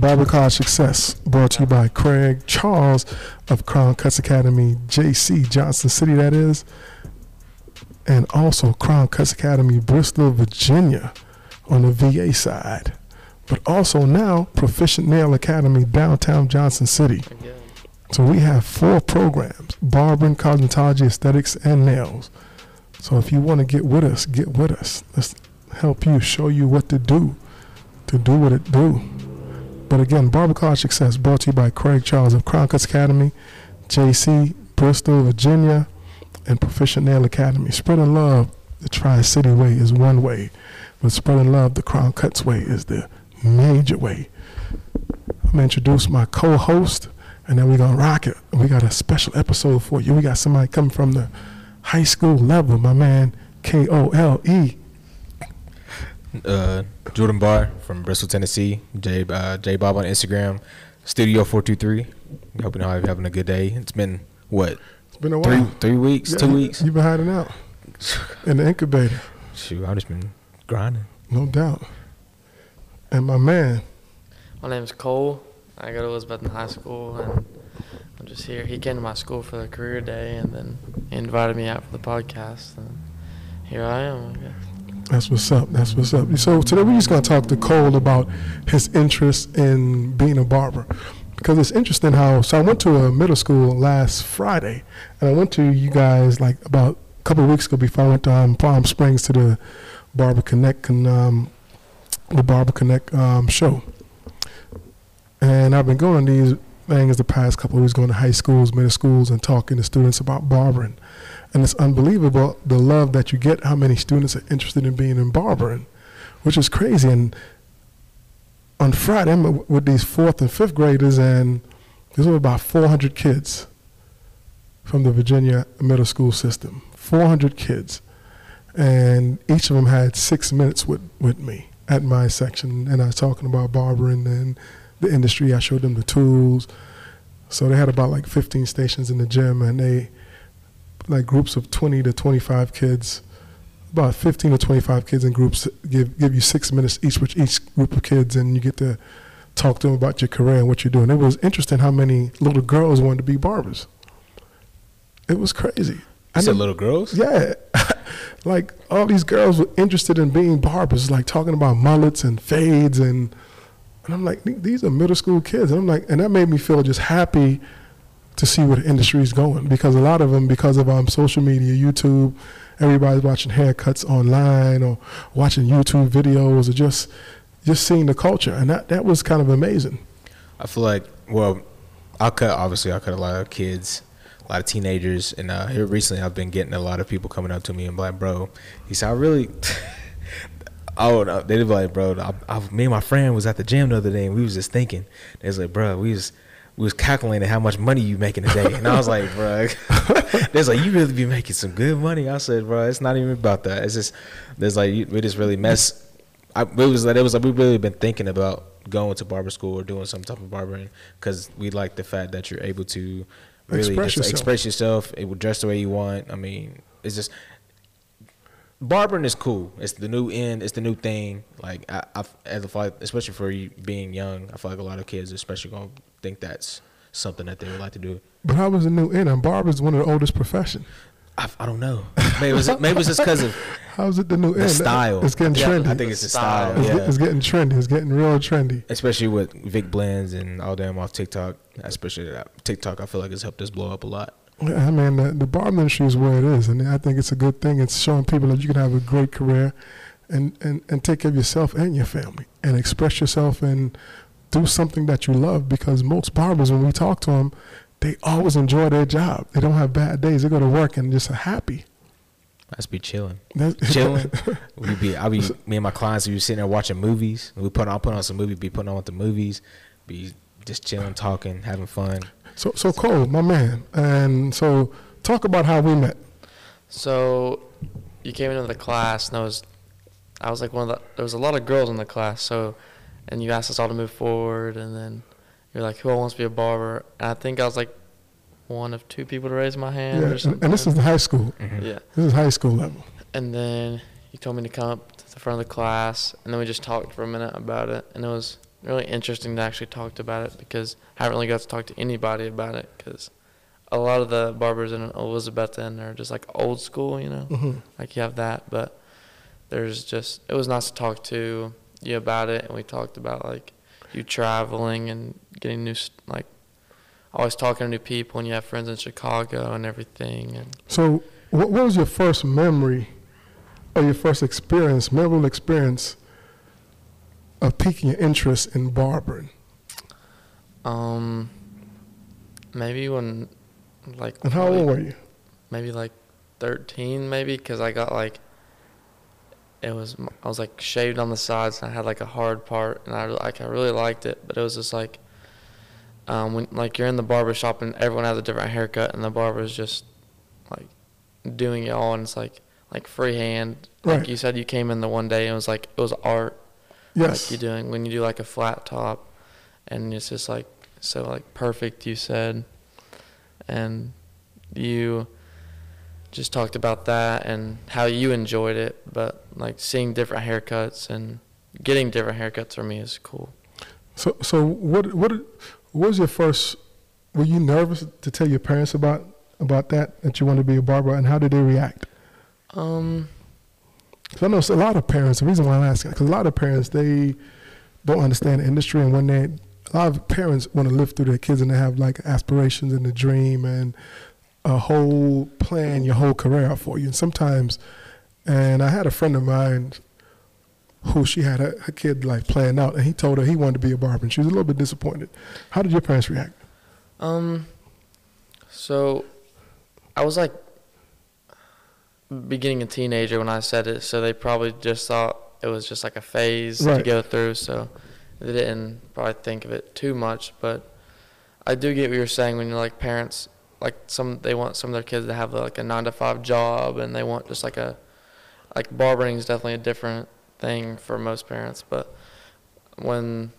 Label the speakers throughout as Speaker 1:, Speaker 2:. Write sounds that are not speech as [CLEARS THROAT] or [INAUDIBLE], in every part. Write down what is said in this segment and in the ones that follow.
Speaker 1: Barber College Success, brought to you by Craig Charles of Crown Cutz Academy, JC Johnson City, that is, and also Crown Cutz Academy, Bristol, Virginia, on the VA side. But also now, Proficient Nail Academy, downtown Johnson City. So we have four programs barbering, cosmetology, aesthetics, and nails. So if you want to get with us, get with us. Let's help you, show you what to do, to do what it do. But again, Barber Success brought to you by Craig Charles of Crown Cutz Academy, JC, Bristol, Virginia, and Proficient Nail Academy. Spreading love the Tri City way is one way, but spreading love the Crown Cutz way is the major way. I'm going to introduce my co host, and then we're going to rock it. We got a special episode for you. We got somebody coming from the high school level, my man, K O L E.
Speaker 2: uh, Jordan Barr from Bristol, Tennessee. J uh, J Bob on Instagram. Studio four two three. Hope you know you're having a good day. It's been what
Speaker 1: It's been a while.
Speaker 2: three weeks,
Speaker 1: Yeah,
Speaker 2: two weeks.
Speaker 1: You've been hiding out in the incubator,
Speaker 2: Shoot, I've just been grinding.
Speaker 1: no doubt. And my man,
Speaker 3: My name is Cole. I go to Elizabeth High School, and I'm just here. He came to my school for the career day, and then he invited me out for the podcast, and here I am. I guess.
Speaker 1: That's what's up. That's what's up. So today we're just gonna talk to Cole about his interest in being a barber, because it's interesting how. So I went to a middle school last Friday, and I went to you guys like about a couple weeks ago before I went to um, Palm Springs to the Barber Connect um, the Barber Connect um, show. And I've been going to these things the past couple of weeks, going to high schools, middle schools, and talking to students about barbering. And it's unbelievable the love that you get, how many students are interested in being in barbering, which is crazy. And on Friday, I'm with these fourth and fifth graders, and there's about 400 kids from the Virginia middle school system. 400 kids. And each of them had six minutes with, with me at my section, and I was talking about barbering and the industry. I showed them the tools. So they had about like 15 stations in the gym, and they like groups of 20 to 25 kids, about 15 to 25 kids in groups. Give give you six minutes each with each group of kids, and you get to talk to them about your career and what you're doing. It was interesting how many little girls wanted to be barbers. It was crazy.
Speaker 2: I said little girls.
Speaker 1: yeah. [LAUGHS] like all these girls were interested in being barbers, like talking about mullets and fades and and I'm like, these are middle school kids. And I'm like, and that made me feel just happy to see where the industry is going because a lot of them, because of um, social media, YouTube, everybody's watching haircuts online or watching YouTube videos or just just seeing the culture, and that that was kind of amazing.
Speaker 2: I feel like well, I cut obviously I cut a lot of kids, a lot of teenagers, and uh, here recently I've been getting a lot of people coming up to me and like, bro, he said I really. [LAUGHS] Oh, uh, no, they be like, bro. I, I, me and my friend was at the gym the other day, and we was just thinking. They was like, bro, we was we was calculating how much money you making a day, and I was like, [LAUGHS] bro, [LAUGHS] there's like you really be making some good money. I said, bro, it's not even about that. It's just there's like you, we just really mess. I, it was like it was like we really been thinking about going to barber school or doing some type of barbering because we like the fact that you're able to really
Speaker 1: Express
Speaker 2: just
Speaker 1: yourself.
Speaker 2: express yourself. It would dress the way you want. I mean, it's just barbering is cool. It's the new end. It's the new thing. Like I, I as a like, especially for you being young, I feel like a lot of kids, especially, gonna think that's something that they would like to do.
Speaker 1: But how was the new end? And barber's one of the oldest profession.
Speaker 2: I, I don't know. Maybe it was maybe it's just because of [LAUGHS]
Speaker 1: How's it the new
Speaker 2: the
Speaker 1: end?
Speaker 2: style.
Speaker 1: It's getting
Speaker 2: Yeah,
Speaker 1: trendy.
Speaker 2: I think it's the style.
Speaker 1: It's,
Speaker 2: Yeah.
Speaker 1: get- it's getting trendy. It's getting real trendy.
Speaker 2: especially with Vic Blends and all them off TikTok. Especially that TikTok, I feel like has helped us blow up a lot.
Speaker 1: I mean, the, the barber industry is where it is, and I think it's a good thing. It's showing people that you can have a great career, and, and, and take care of yourself and your family, and express yourself and do something that you love. Because most barbers, when we talk to them, they always enjoy their job. They don't have bad days. They go to work and just are happy.
Speaker 2: I just be chilling, [LAUGHS] chilling. we be, I be, me and my clients, we be sitting there watching movies. We put, on, put on some movie, be putting on with the movies, be just chilling, talking, having fun.
Speaker 1: So, so Cole, my man, and so talk about how we met.
Speaker 3: So, you came into the class, and I was, I was like one of the. There was a lot of girls in the class, so, and you asked us all to move forward, and then you're like, "Who wants to be a barber?" And I think I was like, one of two people to raise my hand
Speaker 1: Yeah,
Speaker 3: or
Speaker 1: and,
Speaker 3: something.
Speaker 1: and this is high school. Mm-hmm.
Speaker 3: yeah.
Speaker 1: This is high school level.
Speaker 3: And then you told me to come up to the front of the class, and then we just talked for a minute about it, and it was really interesting to actually talk about it because I haven't really got to talk to anybody about it because a lot of the barbers in Elizabethton are just like old school, you know,
Speaker 1: hmm
Speaker 3: like you have that, but there's just it was nice to talk to you about it, and we talked about like you traveling and getting new like always talking to new people, and you have friends in Chicago and everything, and
Speaker 1: So, what was your first memory or your first experience, memorable experience of piquing your interest in barbering?
Speaker 3: um maybe when like
Speaker 1: And how old were you?
Speaker 3: maybe like 13 maybe because i got like it was i was like shaved on the sides and i had like a hard part and i like i really liked it but it was just like um when like you're in the barber shop and everyone has a different haircut and the barber's just like doing it all and it's like like freehand like you said you came in the one day and it was like it was art
Speaker 1: Yes.
Speaker 3: like you're doing when you do like a flat top and it's just like so like perfect you said and you just talked about that and how you enjoyed it but like seeing different haircuts and getting different haircuts for me is cool
Speaker 1: So, so what, what, what was your first? Were you nervous to tell your parents about about that that you wanted to be a barber, and how did they react?
Speaker 3: um
Speaker 1: 'Cause I know a lot of parents. The reason why I'm asking, because a lot of parents they don't understand the industry, and when they, a lot of parents want to live through their kids, and they have like aspirations and a dream and a whole plan your whole career out for you. And sometimes, and I had a friend of mine who she had her, her kid like planned out, and he told her he wanted to be a barber, and she was a little bit disappointed. How did your parents react?
Speaker 3: um so i was like beginning a teenager when i said it so they probably just thought it was just like a phase to go through so they didn't probably think of it too much but i do get what you're saying when you're like parents like some they want some of their kids to have like a nine to five job and they want just like a like barbering is definitely a different thing for most parents but when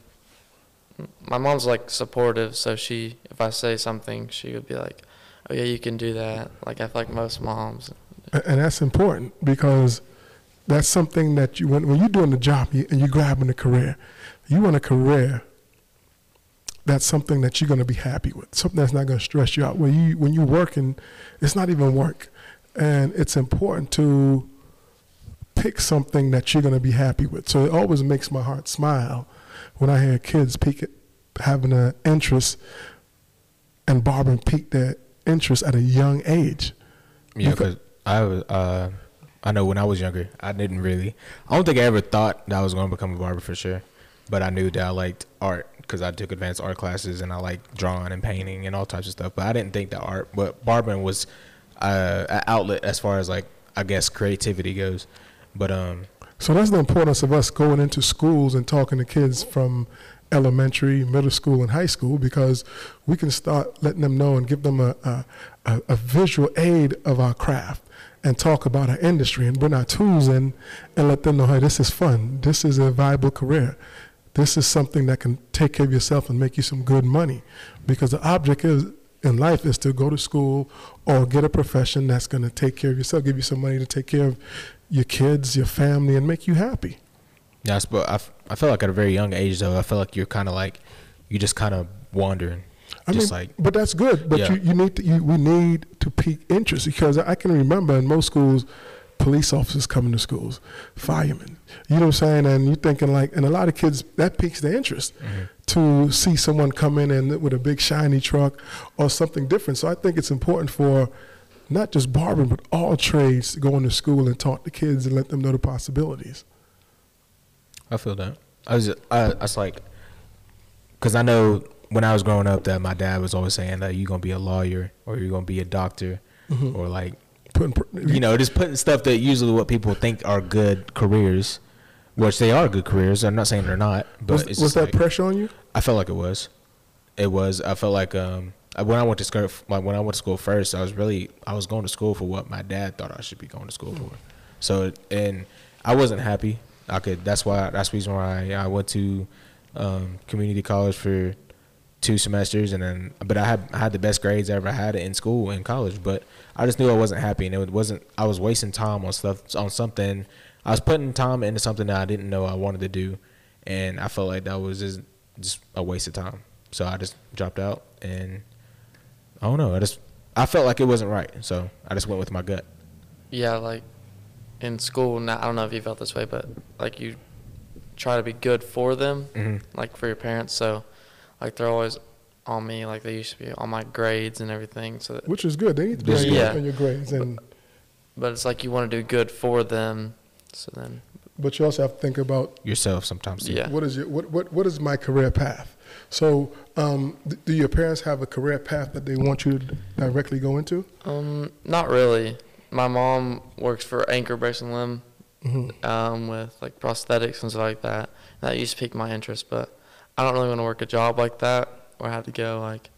Speaker 3: my mom's like supportive so she if i say something she would be like oh yeah you can do that like i feel like most moms
Speaker 1: And that's important because that's something that you when, when you're doing the job and you're grabbing a career, you want a career that's something that you're going to be happy with, something that's not going to stress you out. When you when you're working, it's not even work, and it's important to pick something that you're going to be happy with. So it always makes my heart smile when I hear kids pick it, having an interest and barbering pique their interest at a young age.
Speaker 2: Yeah,
Speaker 1: because
Speaker 2: I uh, I know when I was younger, I didn't really. I don't think I ever thought that I was going to become a barber for sure, but I knew that I liked art because I took advanced art classes and I liked drawing and painting and all types of stuff. But I didn't think that art, but barbering was uh, an outlet as far as like I guess creativity goes. But um,
Speaker 1: So that's the importance of us going into schools and talking to kids from elementary, middle school, and high school because we can start letting them know and give them a, a, a visual aid of our craft and talk about our industry and bring our tools in and let them know, hey, this is fun. This is a viable career. This is something that can take care of yourself and make you some good money because the object is in life is to go to school or get a profession that's going to take care of yourself, give you some money to take care of your kids, your family, and make you happy.
Speaker 2: yeah, but I, f- I felt like at a very young age though, I felt like you're kind of like you just kind of wandering,
Speaker 1: I
Speaker 2: just
Speaker 1: mean,
Speaker 2: like
Speaker 1: but that's good. But
Speaker 2: Yeah.
Speaker 1: you, you need to, you, we need to pique interest because I can remember in most schools, police officers coming to schools, firemen. You know what I'm saying? And you're thinking like, and a lot of kids that piques their interest mm-hmm. to see someone come in and with a big shiny truck or something different. So I think it's important for not just barbering but all trades to go into school and talk to kids and let them know the possibilities.
Speaker 2: I feel that. I was, I, I was like, because I know when I was growing up that my dad was always saying that you're gonna be a lawyer or you're gonna be a doctor
Speaker 1: Mhm.
Speaker 2: or like,
Speaker 1: Putting,
Speaker 2: you know, just putting stuff that usually what people think are good careers, which they are good careers. I'm not saying they're not, but
Speaker 1: was,
Speaker 2: it's
Speaker 1: was that
Speaker 2: like,
Speaker 1: pressure on you?
Speaker 2: I felt like it was. It was. I felt like um when I went to school, like when I went to school first, I was really I was going to school for what my dad thought I should be going to school for. So and I wasn't happy. I could. That's why. That's the reason why I, I went to um, community college for two semesters, and then but I had I had the best grades I ever had in school in college. But I just knew I wasn't happy, and it wasn't. I was wasting time on stuff on something. I was putting time into something that I didn't know I wanted to do, and I felt like that was just just a waste of time. So I just dropped out, and I don't know. I just I felt like it wasn't right, so I just went with my gut.
Speaker 3: Yeah, like in school. Now I don't know if you felt this way, but like you try to be good for them,
Speaker 2: Mhm.
Speaker 3: like for your parents. So like they're always on me, like they used to be on my grades and everything. So, that,
Speaker 1: Which is good. They need to be on
Speaker 3: yeah.
Speaker 1: on your grades, and
Speaker 3: but it's like you want to do good for them. So then,
Speaker 1: but you also have to think about
Speaker 2: Yourself sometimes. Too.
Speaker 3: Yeah.
Speaker 1: what is your what what what is my career path. So, um, th- do your parents have a career path that they want you to directly go into?
Speaker 3: um, not really. My mom works for Anchor Brace and Limb,
Speaker 1: Mm-hmm.
Speaker 3: um, with like prosthetics and stuff like that. That used to pique my interest, but I don't really want to work a job like that where I have to go like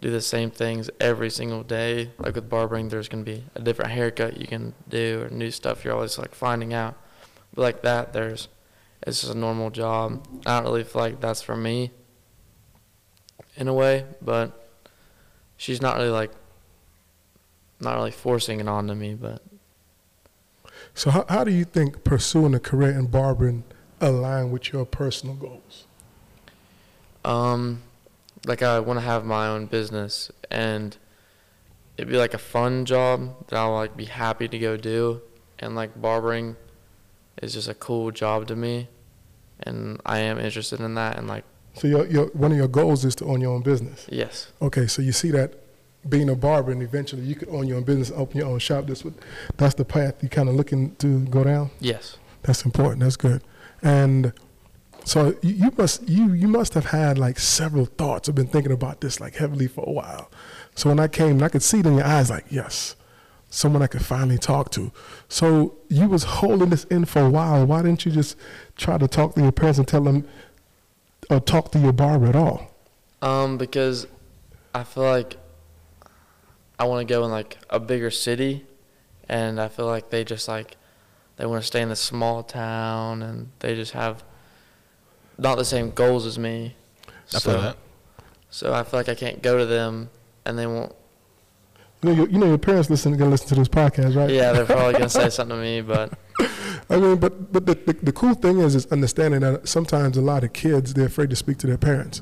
Speaker 3: do the same things every single day. Like with barbering, there's gonna be a different haircut you can do or new stuff you're always like finding out. But like that, there's it's just a normal job. I don't really feel like that's for me in a way, but she's not really like not really forcing it onto me, but
Speaker 1: So, how, how do you think pursuing a career in barbering align with your personal goals?
Speaker 3: Um, like I want to have my own business, and it'd be like a fun job that I'll like be happy to go do, and like barbering is just a cool job to me, and I am interested in that, and like
Speaker 1: So, your, your one of your goals is to own your own business.
Speaker 3: yes,
Speaker 1: Okay, so you see that being a barber, and eventually you could own your own business, open your own shop. This would, that's the path you kind of looking to go down.
Speaker 3: yes,
Speaker 1: That's important. That's good. And so you, you must you you must have had like several thoughts. I've been thinking about this like heavily for a while. So when I came, I could see it in your eyes, like yes, someone I could finally talk to. So you was holding this in for a while. Why didn't you just try to talk to your parents and tell them, or talk to your barber at all?
Speaker 3: um, because I feel like I want to go in like a bigger city, and I feel like they just like they want to stay in the small town, and they just have not the same goals as me.
Speaker 2: I feel that.
Speaker 3: So I feel like I can't go to them, and they won't.
Speaker 1: You know, your, you know your parents listen gonna listen to this podcast, right?
Speaker 3: Yeah, they're probably gonna say [LAUGHS] something to me, but
Speaker 1: I mean, but but the, the, the cool thing is is understanding that sometimes a lot of kids they're afraid to speak to their parents,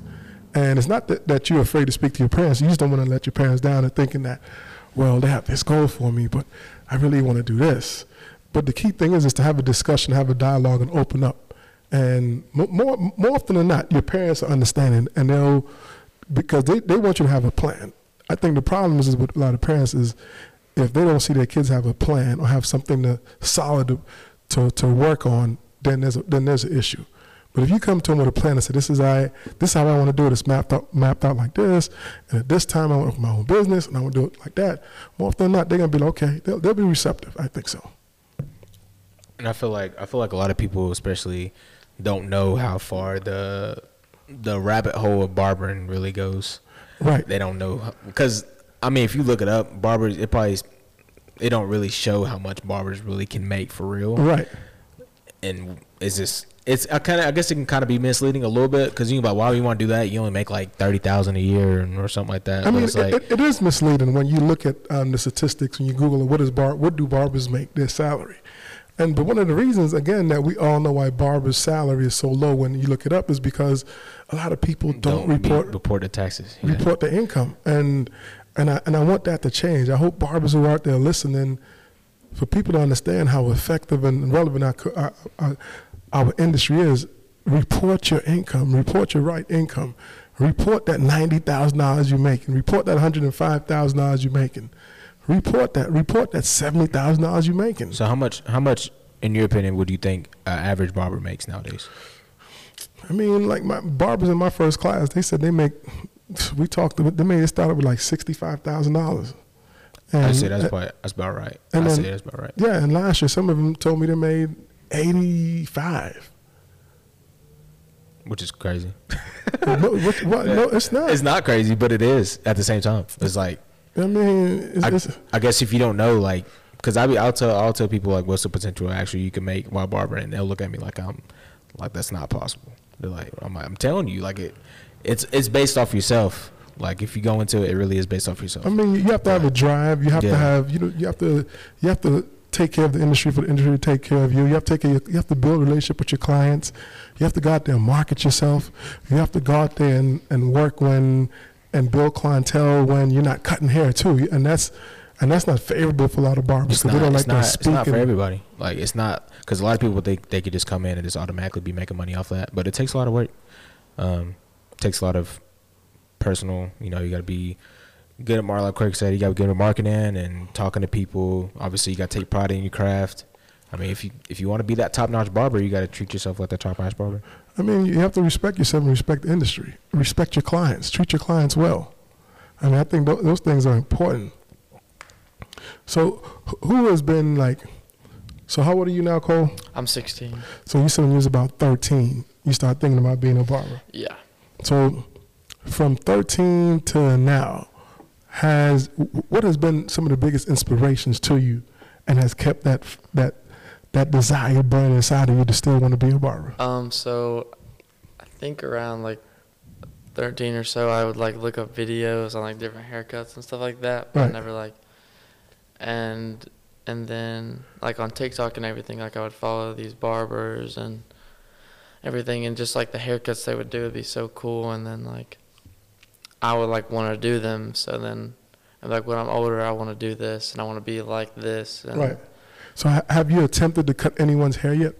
Speaker 1: and it's not that, that you're afraid to speak to your parents. You just don't want to let your parents down and thinking that, well, they have this goal for me, but I really want to do this. But the key thing is is to have a discussion, have a dialogue, and open up. And mo- more more often than not, your parents are understanding, and they'll because they, they want you to have a plan. I think the problem is, is with a lot of parents is if they don't see their kids have a plan or have something to, solid to, to, to work on, then there's a, then there's an issue. But if you come to them with a plan and say, "This is I, this is how I want to do it. It's mapped out, mapped out like this, and at this time I want to open my own business, and I want to do it like that." More often than not, they're gonna be like, "Okay." They'll, they'll be receptive. I think so.
Speaker 2: And I feel like I feel like a lot of people, especially, don't know how far the the rabbit hole of barbering really goes.
Speaker 1: Right.
Speaker 2: They don't know because I mean, if you look it up, barbers it probably it don't really show how much barbers really can make for real.
Speaker 1: Right.
Speaker 2: And it's just it's I kind of I guess it can kind of be misleading a little bit because you about why would you want to do that? You only make like thirty thousand a year or something like that.
Speaker 1: I mean, it,
Speaker 2: like
Speaker 1: it, it is misleading when you look at um, the statistics when you Google it. What is bar? What do barbers make their salary? And but one of the reasons, again, that we all know why barbers' salary is so low when you look it up is because a lot of people don't,
Speaker 2: be-
Speaker 1: report
Speaker 2: report the taxes. Yeah.
Speaker 1: report their income, and and I and I want that to change. I hope barbers who are out there listening, for people to understand how effective and relevant our our, our, our industry is, report your income, report your right income, report that ninety thousand dollars you're making, report that hundred and five thousand dollars you're making, report that, report that seventy thousand dollars you're making.
Speaker 2: So how much how much in your opinion would you think an average barber makes nowadays?
Speaker 1: I mean, like my barbers in my first class, they said they make. We talked. They made it started with like sixty five thousand dollars.
Speaker 2: I say that's about that's about right. I
Speaker 1: and
Speaker 2: say that's about right.
Speaker 1: Yeah, and last year some of them told me they made eighty five.
Speaker 2: Which is crazy.
Speaker 1: no, what, what, no, it's not.
Speaker 2: It's not crazy, but it is at the same time. It's like
Speaker 1: I mean, it's,
Speaker 2: I,
Speaker 1: it's,
Speaker 2: I guess if you don't know, like, because I be, I'll tell I'll tell people like, what's the potential actually you can make while barbering, and they'll look at me like I'm like that's not possible. They're like, I'm, like, I'm telling you, like it, it's it's based off yourself. Like if you go into it, it really is based off yourself.
Speaker 1: I mean, you have to have a drive. You have to have you know you have to you have to take care of the industry for the industry to take care of you. You have to take care, you have to build a relationship with your clients. You have to go out there and market yourself. You have to go out there and, and work when and Bill clientele when you're not cutting hair too. And that's and that's not favorable for a lot of barbers because they don't like
Speaker 2: not,
Speaker 1: to
Speaker 2: it's not for everybody. Like it's not because a lot of people think they could just come in and just automatically be making money off that, but it takes a lot of work. Um, takes a lot of personal. You know, you got to be good at marketing. Like Craig said, you got to get at marketing and talking to people. Obviously, you got to take pride in your craft. I mean, if you if you want to be that top notch barber, you got to treat yourself like that top notch barber.
Speaker 1: I mean, you have to respect yourself and respect the industry. Respect your clients. Treat your clients well. I mean, I think tho- those things are important. So, who has been like? So, how old are you now, Cole?
Speaker 3: I'm 16.
Speaker 1: So, you said when you was about 13, you start thinking about being a barber.
Speaker 3: Yeah.
Speaker 1: So, from 13 to now, has what has been some of the biggest inspirations to you, and has kept that that that desire burning inside of you to still want to be a barber?
Speaker 3: Um. So, I think around like 13 or so, I would like look up videos on like different haircuts and stuff like that. But
Speaker 1: Right.
Speaker 3: I never like, and and then like on TikTok and everything, like I would follow these barbers and everything, and just like the haircuts they would do would be so cool. And then like, I would like want to do them. So then, I'm like when I'm older, I want to do this and I want to be like this. And
Speaker 1: Right. So, ha- have you attempted to cut anyone's hair yet?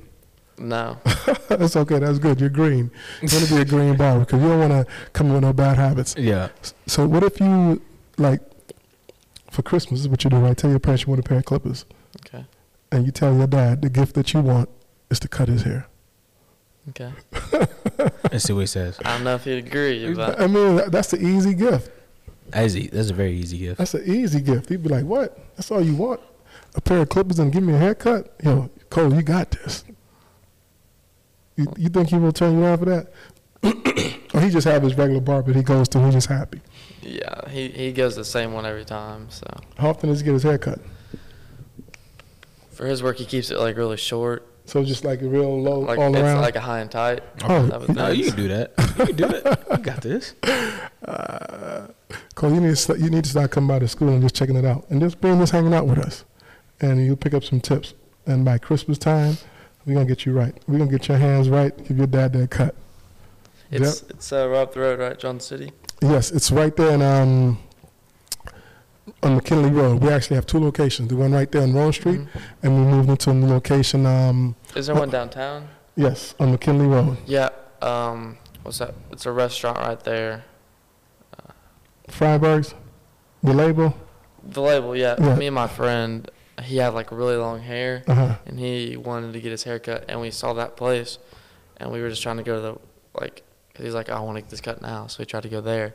Speaker 3: No. [LAUGHS]
Speaker 1: That's okay. That's good. You're green. You want to be a green barber because you don't want to come in with no bad habits.
Speaker 2: Yeah.
Speaker 1: So what if you like for Christmas? This is what you do, right? Tell your parents you want a pair of clippers,
Speaker 3: Okay.
Speaker 1: and you tell your dad the gift that you want is to cut his hair.
Speaker 3: Okay. [LAUGHS]
Speaker 2: Let's see what he says.
Speaker 3: I don't know if he'd agree, but
Speaker 1: I mean, that's the easy gift.
Speaker 2: That's, e- that's a very easy gift.
Speaker 1: That's an easy gift. He'd be like, "What? That's all you want? A pair of clippers and give me a haircut? Yo, Cole, you got this." You, you think he will turn you around for that? [COUGHS] or he just have his regular barber he goes to. He's just happy.
Speaker 3: yeah, he he goes the same one every time. So
Speaker 1: How often does he get his hair cut?
Speaker 3: for his work, he keeps it like really short,
Speaker 1: So just like a real low
Speaker 3: like
Speaker 1: all
Speaker 3: it's
Speaker 1: around.
Speaker 3: like a high and tight.
Speaker 1: Oh,
Speaker 3: That was [LAUGHS]
Speaker 2: No, you can do that. You can do it. You got this. [LAUGHS]
Speaker 1: uh, Cole, you need to st- you need to start coming by the school and just checking it out, and just being just hanging out with us, and you'll pick up some tips. And by Christmas time, we're gonna get you right. We're gonna get your hands right. Give your dad that cut.
Speaker 3: It's it's uh, right up the road, right, John City.
Speaker 1: Yes, it's right there in, um, on McKinley Road. We actually have two locations. The one right there on Roan Street,
Speaker 3: Mhm.
Speaker 1: and we moved into a new location. Um,
Speaker 3: Is there one downtown?
Speaker 1: yes, on McKinley Road.
Speaker 3: Yeah. Um. What's that? It's a restaurant right there.
Speaker 1: Freiberg's, the label.
Speaker 3: The label, yeah.
Speaker 1: Yeah.
Speaker 3: Me and my friend, he had like really long hair,
Speaker 1: Uh huh.
Speaker 3: and he wanted to get his hair cut, and we saw that place, and we were just trying to go to the like, cause he's like, I want to get this cut now, so we tried to go there,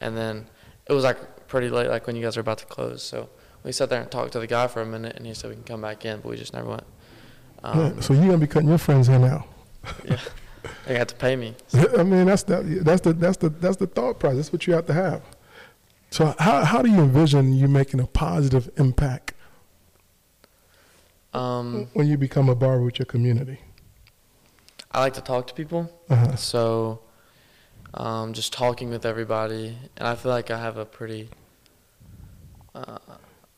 Speaker 3: and then it was like pretty late, like when you guys were about to close, so we sat there and talked to the guy for a minute, and he said we can come back in, but we just never went. Um,
Speaker 1: yeah, so you're gonna be cutting your friends hair now. [LAUGHS]
Speaker 3: yeah, they got to pay me. [LAUGHS]
Speaker 1: I mean, that's the that's the that's the that's the thought process. That's what you have to have. So how how do you envision you making a positive impact
Speaker 3: Um,
Speaker 1: when you become a barber with your community?
Speaker 3: I like to talk to people.
Speaker 1: Uh-huh.
Speaker 3: So, um, just talking with everybody, and I feel like I have a pretty. Uh,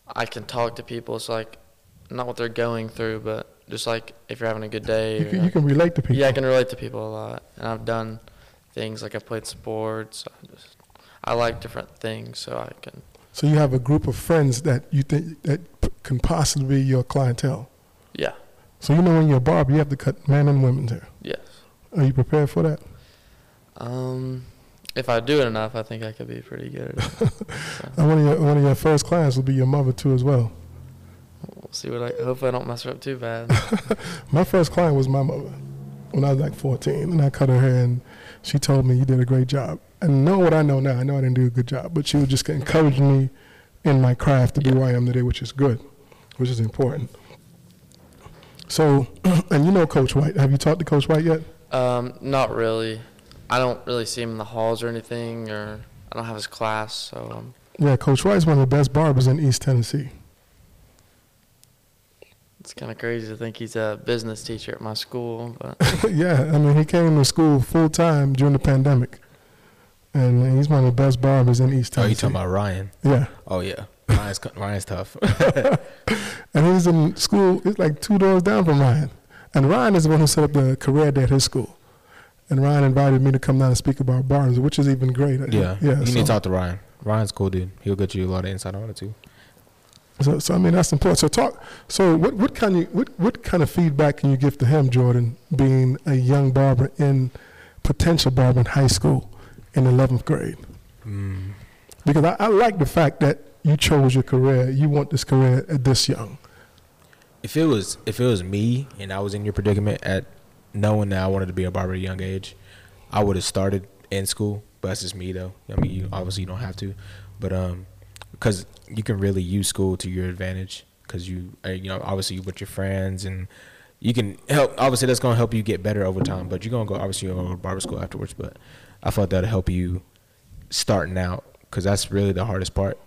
Speaker 3: I can talk to people. So like, not what they're going through, but just like if you're having a good day.
Speaker 1: You can, you
Speaker 3: like-
Speaker 1: can relate to people.
Speaker 3: yeah, I can relate to people a lot, and I've done things like I've played sports. I just I like different things, so I can.
Speaker 1: So you have a group of friends that you think that can possibly be your clientele.
Speaker 3: Yeah.
Speaker 1: So you know when you're a barber, you have to cut men and women's hair.
Speaker 3: Yes.
Speaker 1: Are you prepared for that?
Speaker 3: Um, if I do it enough, I think I could be pretty good at [LAUGHS] it. So,
Speaker 1: one of your one of your first clients will be your mother too as well.
Speaker 3: we'll see what I. Hopefully, I don't mess her up too bad. [LAUGHS]
Speaker 1: My first client was my mother when I was like 14, and I cut her hair, and she told me you did a great job. And know what I know now, I know I didn't do a good job, but she was just encouraging me in my craft to be
Speaker 3: Yeah.
Speaker 1: where I am today, which is good, which is important. So, [CLEARS THROAT] and you know Coach White. Have you talked to Coach White yet?
Speaker 3: Um, not really. I don't really see him in the halls or anything, or I don't have his class, so um,
Speaker 1: Yeah, Coach White's one of the best barbers in East Tennessee.
Speaker 3: it's kind of crazy to think he's a business teacher at my school. But [LAUGHS]
Speaker 1: yeah, I mean, he came to school full time during the pandemic, and he's one of the best barbers in East
Speaker 2: Oh,
Speaker 1: Tennessee.
Speaker 2: you talking about Ryan?
Speaker 1: Yeah,
Speaker 2: Oh yeah. Ryan's Ryan's tough. [LAUGHS] [LAUGHS]
Speaker 1: and he's in school. It's like two doors down from Ryan. And Ryan is the one who set up the career day at his school. And Ryan invited me to come down and speak about barbers, which is even great.
Speaker 2: yeah,
Speaker 1: yeah.
Speaker 2: You
Speaker 1: so,
Speaker 2: need to talk to Ryan. Ryan's cool dude. He'll get you a lot of insight on it too.
Speaker 1: So, so I mean that's important. So talk. So what what kind of what what kind of feedback can you give to him, Jordan, being a young barber in potential barber in high school in eleventh grade?
Speaker 2: Mm.
Speaker 1: Because I, I like the fact that you chose your career. You want this career at this young.
Speaker 2: If it was if it was me and I was in your predicament at knowing that I wanted to be a barber at a young age, I would have started in school. But that's just me though. I mean, you obviously you don't have to, but um, because you can really use school to your advantage. Because you uh, you know obviously you with your friends and you can help. Obviously that's gonna help you get better over time. But you're gonna go obviously you're gonna go to barber school afterwards. But I thought that'd help you starting out because that's really the hardest part.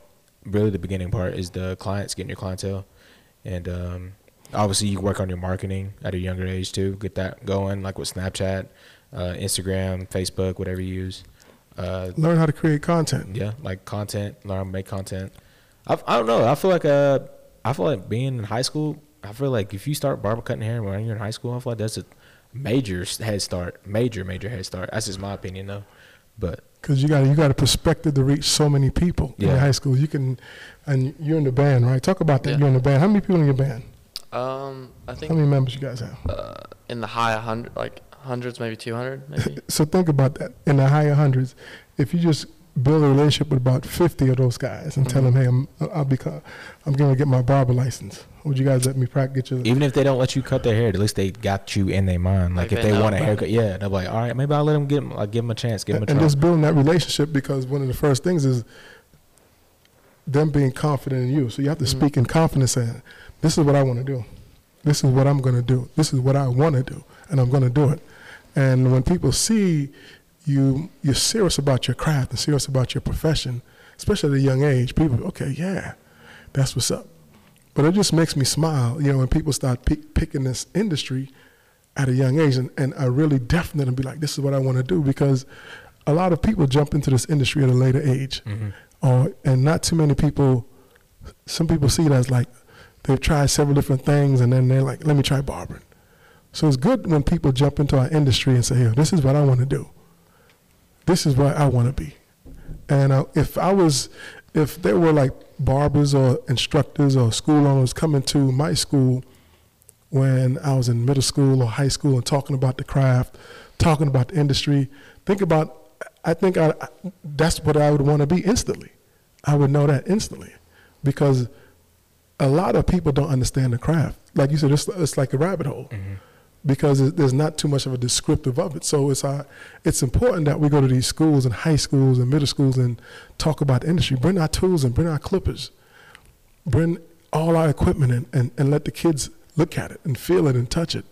Speaker 2: Really, the beginning part is the clients getting your clientele, and um, obviously you work on your marketing at a younger age too. Get that going, like with Snapchat, uh, Instagram, Facebook, whatever you use. Uh,
Speaker 1: Learn how to create content.
Speaker 2: yeah, like content. Learn how to make content. I, I don't know. I feel like uh, I feel like being in high school. I feel like if you start barber cutting hair when you're in high school, I feel like that's a major head start. Major, major head start. That's just my opinion though. But
Speaker 1: because you got you got a perspective to reach so many people in high school. You can, and you're in the band, right? Talk about that.
Speaker 3: Yeah.
Speaker 1: You're in the band. How many people in your band?
Speaker 3: Um, I think.
Speaker 1: How many members you guys have?
Speaker 3: uh, in the high hundred, like hundreds, maybe two hundred, maybe. [LAUGHS]
Speaker 1: So think about that. In the higher hundreds, if you just build a relationship with about 50 of those guys and tell
Speaker 3: Mhm.
Speaker 1: them, hey, I'm I'll be I'm going to get my barber license. Would you guys let me practice get your
Speaker 2: even if they don't let you cut their hair, at least they got you in their mind. Like,
Speaker 3: Like
Speaker 2: if
Speaker 3: they
Speaker 2: they want a haircut, yeah, they're like, all right, maybe I'll let them get, 'em- like, give them a chance, give them a
Speaker 1: and just building that relationship because one of the first things is them being confident in you. So you have to
Speaker 3: Mhm.
Speaker 1: speak in confidence saying, this is what I want to do. This is what I'm going to do. This is what I want to do, and I'm going to do it. And when people see you, you're serious about your craft and serious about your profession, especially at a young age, people, okay, yeah, that's what's up. But it just makes me smile, you know, when people start pick, picking this industry at a young age and, and are really definite and be like, this is what I want to do because a lot of people jump into this industry at a later age,
Speaker 2: Mhm.
Speaker 1: or and not too many people. Some people see it as like they've tried several different things, and then they're like, "Let me try barbering." So it's good when people jump into our industry and say, "Hey, this is what I want to do. This is what I want to be." And uh, if I was, if there were like barbers or instructors or school owners coming to my school when I was in middle school or high school and talking about the craft, talking about the industry, think about, I think I, that's what I would want to be instantly. I would know that instantly because a lot of people don't understand the craft. Like you said, it's, it's like a rabbit hole
Speaker 2: Mhm.
Speaker 1: Because there's not too much of a descriptive of it. So it's uh, it's important that we go to these schools and high schools and middle schools and talk about the industry. Bring our tools and bring our clippers. Bring all our equipment in and, and let the kids look at it and feel it and touch it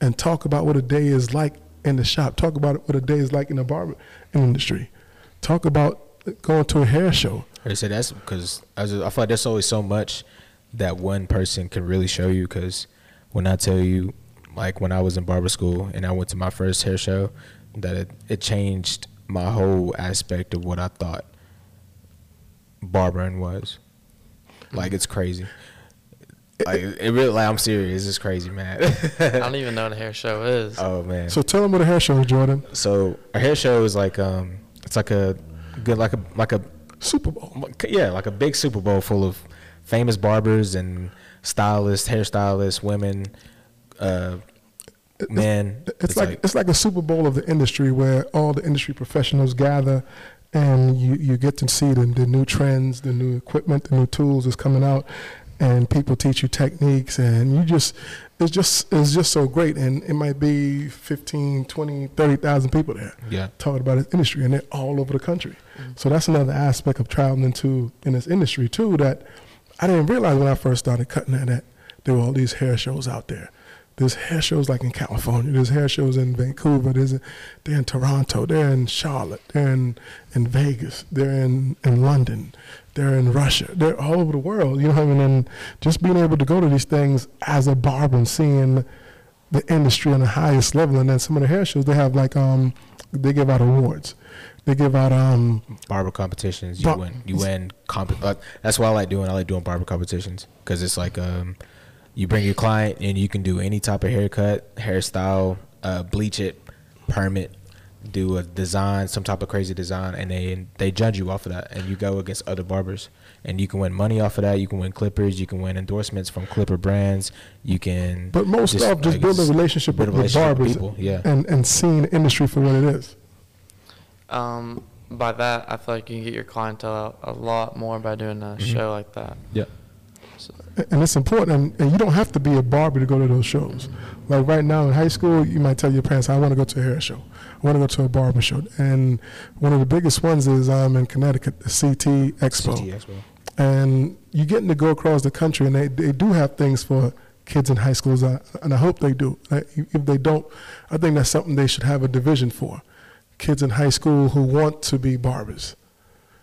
Speaker 1: and talk about what a day is like in the shop. Talk about what a day is like in the barber industry. Talk about going to a hair show.
Speaker 2: I said, that's because I, I feel like there's always so much that one person can really show you. Because when I tell you, like when I was in barber school and I went to my first hair show, that it, it changed my whole aspect of what I thought barbering was. Like it's crazy. Like it really, like I'm serious. It's crazy, man.
Speaker 3: I don't even know [LAUGHS] what a hair show is.
Speaker 2: oh man.
Speaker 1: So tell them what a hair show is, Jordan.
Speaker 2: So a hair show is like um, it's like a good like a like a
Speaker 1: Super Bowl.
Speaker 2: yeah, like a big Super Bowl full of famous barbers and stylists, hairstylists, women, uh, men.
Speaker 1: It's, like, it's like a Super Bowl of the industry where all the industry professionals gather and you, you get to see the, the new trends, the new equipment, the new tools that's coming out and people teach you techniques and you just it's just it's just so great and it might be 15 20 30,000 people there
Speaker 2: yeah,
Speaker 1: talking about this industry and they're all over the country. So that's another aspect of traveling into in this industry too that I didn't realize when I first started cutting hair that there were all these hair shows out there there's hair shows like in California there's hair shows in Vancouver there's they're in Toronto they're in Charlotte they're in, in Vegas they're in, in London they're in Russia they're all over the world you know what I mean and just being able to go to these things as a barber and seeing the industry on the highest level. And then some of the hair shows they have like um they give out awards. They give out um
Speaker 2: barber competitions. You
Speaker 1: Bar-
Speaker 2: win. You win. Comp- uh, that's what I like doing. I like doing barber competitions because it's like um, you bring your client and you can do any type of haircut, hairstyle, uh, bleach it, perm it, do a design, some type of crazy design, and they they judge you off of that, and you go against other barbers, and you can win money off of that. You can win clippers. You can win endorsements from Clipper brands. You can.
Speaker 1: but most
Speaker 2: just,
Speaker 1: of just
Speaker 2: like,
Speaker 1: build a
Speaker 2: s-
Speaker 1: relationship
Speaker 2: build
Speaker 1: with,
Speaker 2: a
Speaker 1: with
Speaker 2: relationship
Speaker 1: barbers
Speaker 2: with people, yeah.
Speaker 1: and, and seeing the industry for what it is.
Speaker 3: Um, by that, I feel like you can get your clientele out a lot more by doing a
Speaker 2: Mhm.
Speaker 3: show like that.
Speaker 2: Yeah.
Speaker 1: And it's important and, you don't have to be a barber to go to those shows. Like right now in high school you might tell your parents i want to go to a hair show. I want to go to a barber show. And one of the biggest ones is um, in connecticut the ct expo.
Speaker 2: CT Expo.
Speaker 1: and you're getting to go across the country and they, they do have things for kids in high schools uh, and i hope they do. If they don't i think that's something they should have a division for. Kids in high school who want to be barbers.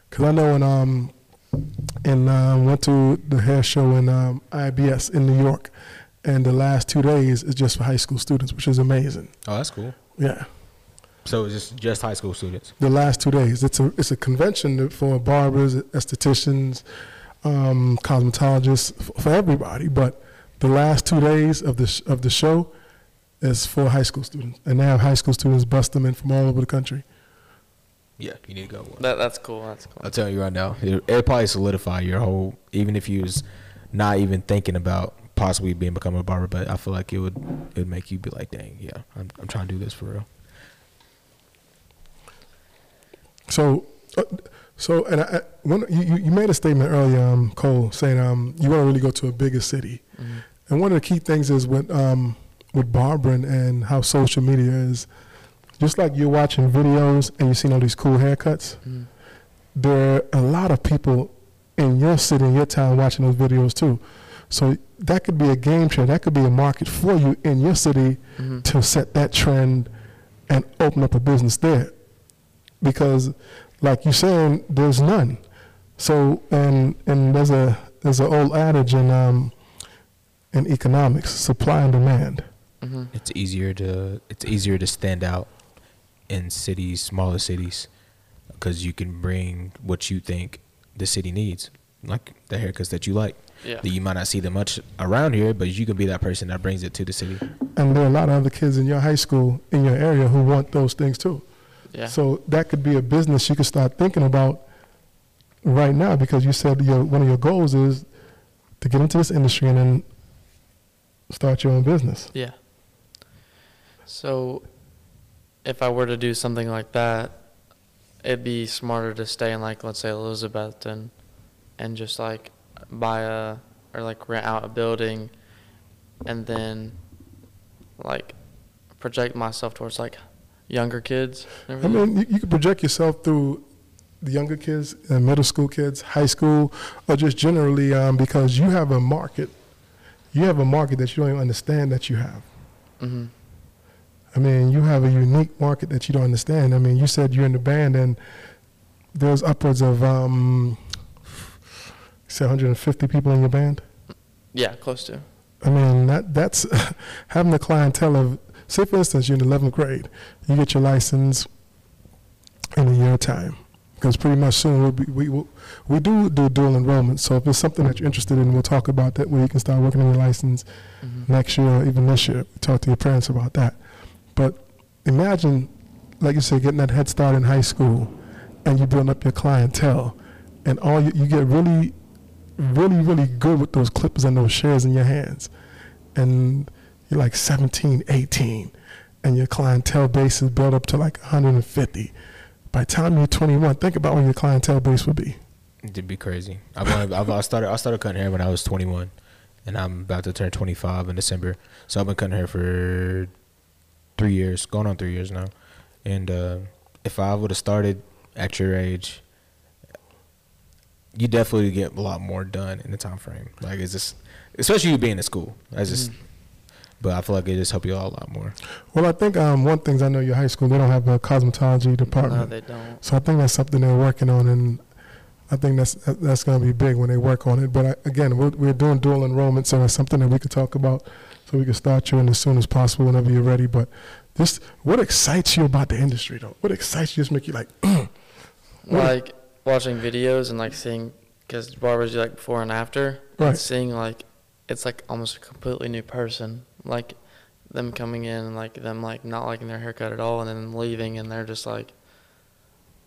Speaker 1: Because i know in um, and uh, went to the hair show in um, IBS in New York, and the last two days is just for high school students, which is amazing.
Speaker 2: Oh, that's cool.
Speaker 1: Yeah,
Speaker 2: So it's just just high school students.
Speaker 1: the last two days. It's a it's a convention for barbers, estheticians, um, cosmetologists, for everybody. But the last two days of the sh- of the show is for high school students, and they have high school students bust them in from all over the country.
Speaker 2: Yeah, you need to go.
Speaker 3: that that's cool. That's cool.
Speaker 2: I'll tell you right now, it, it probably solidify your whole. Even if you was not even thinking about possibly being become a barber, but I feel like it would it would make you be like, dang, yeah, I'm I'm trying to do this for real.
Speaker 1: So, uh, so, and I, I- when you, you you made a statement earlier, um, Cole, saying um, you want to really go to a bigger city,
Speaker 3: Mhm.
Speaker 1: and one of the key things is with um, with barbering and how social media is. Just like you're watching videos and you're seeing all these cool haircuts,
Speaker 3: Mhm.
Speaker 1: there are a lot of people in your city, in your town, watching those videos too. So that could be a game changer. That could be a market for you in your city
Speaker 3: Mhm.
Speaker 1: to set that trend and open up a business there. Because, like you're saying, there's none. So, and and there's a there's an old adage in um, in economics: supply and demand.
Speaker 3: Mhm.
Speaker 2: It's easier to it's easier to stand out in cities, smaller cities, because you can bring what you think the city needs, like the haircuts that you like.
Speaker 3: Yeah.
Speaker 2: That you might not see them much around here, but you can be that person that brings it to the city.
Speaker 1: And there are a lot of other kids in your high school in your area who want those things too.
Speaker 3: Yeah.
Speaker 1: So that could be a business you could start thinking about right now because you said your one of your goals is to get into this industry and then start your own business.
Speaker 3: Yeah. So, if I were to do something like that, it'd be smarter to stay in like let's say Elizabeth and and just like buy a or like rent out a building, and then like project myself towards like younger kids.
Speaker 1: I mean, you, you can project yourself through the younger kids, and middle school kids, high school, or just generally um, because you have a market. You have a market that you don't even understand that you have.
Speaker 3: Mhm.
Speaker 1: I mean, you have a unique market that you don't understand. I mean, you said you're in the band, and there's upwards of um, you 150 people in your band.
Speaker 3: Yeah, close to.
Speaker 1: I mean, that that's [LAUGHS] having the clientele of, say, for instance, you're in 11th grade, you get your license in a year time. Because pretty much soon we'll be, we will, we do do dual enrollment. So if it's something that you're interested in, we'll talk about that where you can start working on your license
Speaker 3: Mhm.
Speaker 1: next year or even this year. Talk to your parents about that. But imagine, like you said, getting that head start in high school and you build up your clientele and all you, you get really, really, really good with those clippers and those shares in your hands. And you're like 17, 18, and your clientele base is built up to like 150. By the time you're 21, think about what your clientele base would be.
Speaker 2: It'd be crazy. I've I started I started cutting hair when I was 21, and I'm about to turn 25 in December. So I've been cutting hair for three years, going on three years now. And uh, if I would have started at your age, you definitely get a lot more done in the time frame. Like it's just, especially you being in school. I just.
Speaker 3: Mhm.
Speaker 2: But I feel like it just help you out a lot more.
Speaker 1: Well, I think um, one thing I know your high school, they don't have a cosmetology department.
Speaker 3: No, they don't.
Speaker 1: So I think that's something they're working on, and I think that's that's going to be big when they work on it. But I, again, we're, we're doing dual enrollment, so it's something that we could talk about. So we can start you in as soon as possible, whenever you're ready. But this, what excites you about the industry, though? What excites you? Just make you like, [CLEARS THROAT]
Speaker 3: Like watching videos and like seeing, because barbers do like before and after. and
Speaker 1: Right.
Speaker 3: Seeing like, it's like almost a completely new person. Like them coming in and like them like not liking their haircut at all and then leaving and they're just like,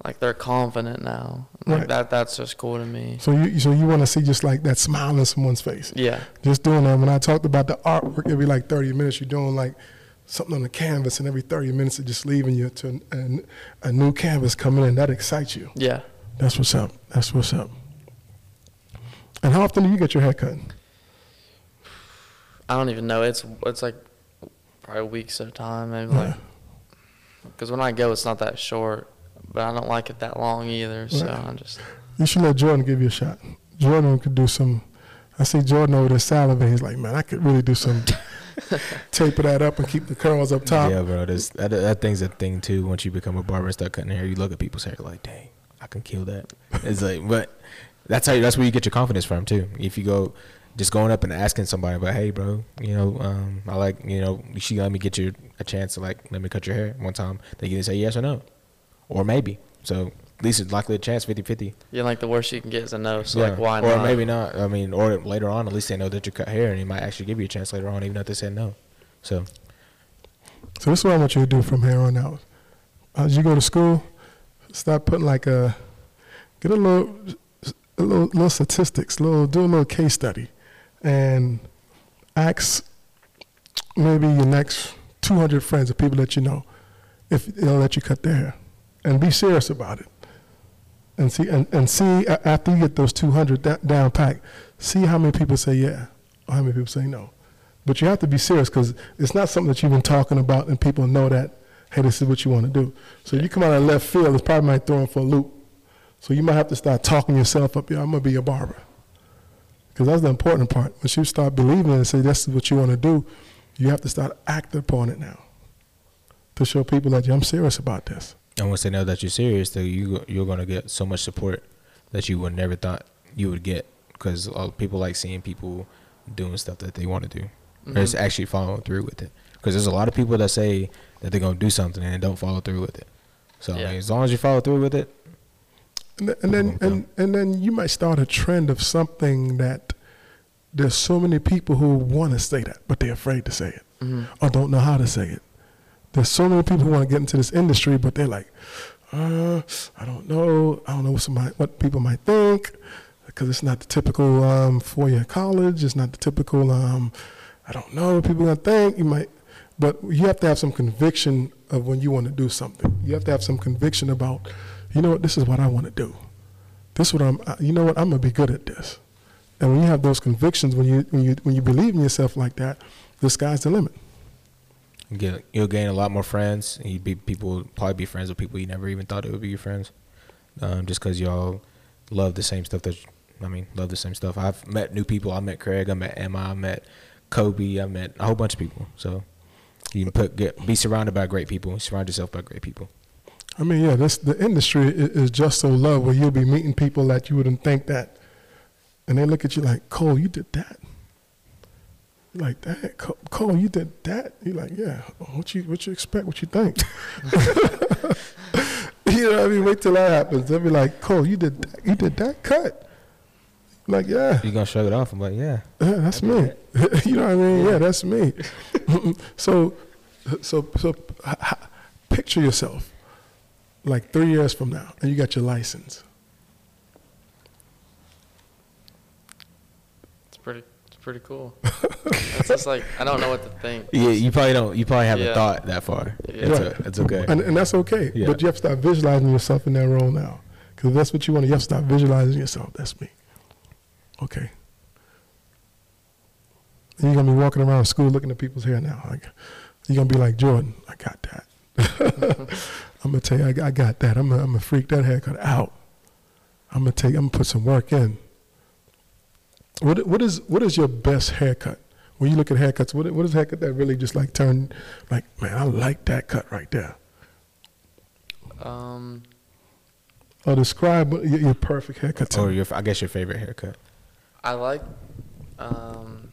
Speaker 3: like they're confident now. Like
Speaker 1: Right.
Speaker 3: that, that's just cool to me.
Speaker 1: so you so you want to see just like that smile on someone's face.
Speaker 3: Yeah.
Speaker 1: Just doing that. When I talked about the artwork, every like 30 minutes, you're doing like something on the canvas, and every 30 minutes, it's just leaving you to an, a new canvas coming in. That excites you.
Speaker 3: Yeah.
Speaker 1: That's what's up. That's what's up. And how often do you get your hair cut?
Speaker 3: I don't even know. It's it's like probably weeks at a time. Maybe
Speaker 1: Yeah.
Speaker 3: like because when I go, it's not that short, but I don't like it that long either. So
Speaker 1: Right.
Speaker 3: I just
Speaker 1: You should let Jordan give you a shot. Jordan could do some. I see Jordan over there salivating. He's like, man, I could really do some [LAUGHS] taper that up and keep the curls up top.
Speaker 2: Yeah, bro. This, that, that thing's a thing too. Once you become a barber and start cutting hair, you look at people's hair like, dang, I can kill that. It's like, but that's how you, that's where you get your confidence from too. If you go just going up and asking somebody, but hey, bro, you know, um, I like, you know, she let me get you a chance to like let me cut your hair one time. They can say yes or no, or maybe. So at least it's likely a chance 50-50.
Speaker 3: yeah, like the worst you can get is a no. So like why
Speaker 2: or
Speaker 3: not?
Speaker 2: Or maybe not. I mean, or later on, at least they know that you cut hair, and they might actually give you a chance later on, even if they said no. So
Speaker 1: So this is what I want you to do from here on out. As you go to school, start putting like a get a little a little, little statistics, little do a little case study, and ask maybe your next 200 friends or people that you know if they'll let you cut their hair, and be serious about it. And see and, and see after you get those 200 da- down packed, see how many people say yeah or how many people say no. But you have to be serious because it's not something that you've been talking about and people know that, hey, this is what you want to do. So you come out of left field, it's probably might throw for a loop. So you might have to start talking yourself up, yeah, I'm going to be a barber. Because that's the important part. Once you start believing and say this is what you want to do, you have to start acting upon it now to show people that yeah, I'm serious about this.
Speaker 2: And once they know that you're serious, that you you're gonna get so much support that you would never thought you would get because people like seeing people doing stuff that they want to do, or just
Speaker 3: Mhm.
Speaker 2: actually following through with it. Because there's a lot of people that say that they're gonna do something and don't follow through with it. So I mean, as long as you follow through with it,
Speaker 1: And, th- and then and, and then you might start a trend of something that there's so many people who want to say that, but they're afraid to say it.
Speaker 3: Mhm.
Speaker 1: or don't know how to say it. There's so many people who want to get into this industry, but they're like, uh, I don't know. I don't know what somebody, what people might think, because it's not the typical um, four-year college. It's not the typical. Um, I don't know what people are gonna think. You might, but you have to have some conviction of when you want to do something. You have to have some conviction about, you know what, this is what I want to do. This is what I'm. You know what, I'm gonna be good at this. And when you have those convictions, when you when you when you believe in yourself like that, the sky's the limit.
Speaker 2: You get you'll gain a lot more friends. You'd be people probably be friends with people you never even thought it would be your friends, um, just because y'all love the same stuff that I mean, love the same stuff. I've met new people. I met Craig. I met Emma. I met Kobe. I met a whole bunch of people. So you can put get be surrounded by great people. Surround yourself by great people.
Speaker 1: I mean, yeah, this the industry is just so love where you'll be meeting people that you wouldn't think that, and they look at you like, Kole, you did that. Like that, Kole, you did that. You're like, yeah. What you what you expect? What you think? [LAUGHS] you know, what I mean, wait till that happens. They'll be like, Kole, you did that, you did that cut. Like, yeah,
Speaker 2: You're gonna shrug it off. I'm like, yeah.
Speaker 1: yeah, that's me. [LAUGHS] you know what I mean? Yeah, that's me. [LAUGHS] so, so, so, picture yourself like three years from now, and you got your license.
Speaker 3: It's pretty. Cool. [LAUGHS] it's just like I don't know what to think.
Speaker 2: Yeah, you probably don't. You probably haven't
Speaker 3: Yeah.
Speaker 2: thought that far.
Speaker 3: Yeah.
Speaker 2: It's,
Speaker 1: Right.
Speaker 2: a, it's okay.
Speaker 1: And, and that's okay.
Speaker 2: Yeah.
Speaker 1: But you have to start visualizing yourself in that role now. Because that's what you want to, you have to start visualizing yourself. That's me. Okay. And you're going to be walking around school looking at people's hair now. Like, you're going to be like, Jordan, I got that. I'm going to tell you, I got, I got that. I'm going to freak that haircut out. I'm going to take, I'm going to put some work in. What, what, is, what is your best haircut? When you look at haircuts, what, what is a haircut that really just like turn, like, man, I like that cut right there?
Speaker 3: Um,
Speaker 1: or describe your, your perfect haircut
Speaker 2: Or your, I guess your favorite haircut.
Speaker 3: I like, um,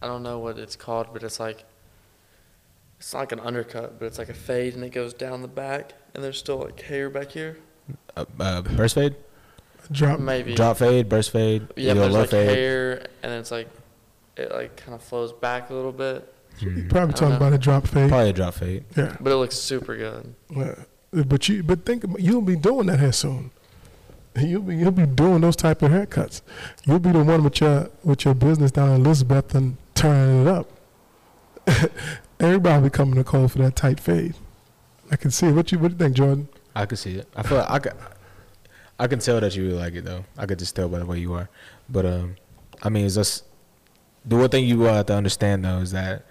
Speaker 3: I don't know what it's called, but it's like, it's not like an undercut, but it's like a fade and it goes down the back and there's still like hair back here.
Speaker 2: Uh, uh, burst fade,
Speaker 1: Drop.
Speaker 3: Maybe.
Speaker 2: drop fade, burst fade,
Speaker 3: Yeah,
Speaker 2: either
Speaker 3: but there's
Speaker 2: low
Speaker 3: like
Speaker 2: fade.
Speaker 3: hair and then it's like, it like kind of flows back a little bit,
Speaker 1: You
Speaker 2: Mhm.
Speaker 1: probably talking
Speaker 3: know.
Speaker 1: about a drop fade.
Speaker 2: Probably a drop fade.
Speaker 1: Yeah.
Speaker 3: but it looks super good.
Speaker 1: Well, But you, but think about, you'll be doing that hair soon. You'll be you'll be doing those type of haircuts. You'll be the one with your with your business down in Elizabeth and turning it up. [LAUGHS] Everybody will be coming to call for that tight fade. I can see it. What you what do you think, Jordan?
Speaker 2: I can see it. I feel like I could. I can tell that you really like it though. I could just tell by the way you are. But um, I mean, it's just the one thing you uh, have to understand though is that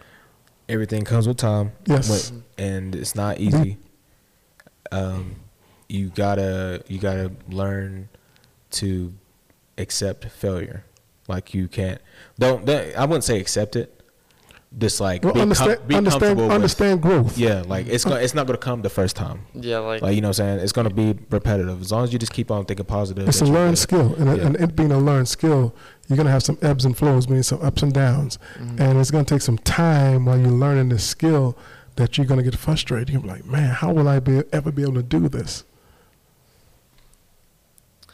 Speaker 2: everything comes with time.
Speaker 1: Yes.
Speaker 2: And it's not easy. Um, you gotta you gotta learn to accept failure. Like you can't don't, don't I wouldn't say accept it. Just like
Speaker 1: Well,
Speaker 2: be, com-
Speaker 1: understand
Speaker 2: be
Speaker 1: understand
Speaker 2: comfortable with-
Speaker 1: growth.
Speaker 2: yeah, like it's gonna it's not gonna come the first time.
Speaker 3: Yeah, like,
Speaker 2: Like you know what I'm saying? It's gonna be repetitive. As long as you just keep on thinking positive.
Speaker 1: It's a learned
Speaker 2: good.
Speaker 1: skill, and,
Speaker 2: Yeah.
Speaker 1: and it being a learned skill, you're gonna have some ebbs and flows, meaning some ups and downs,
Speaker 3: mhm.
Speaker 1: and it's gonna take some time while you're learning this skill that you're gonna get frustrated. You're like, man, how will I be ever be able to do this?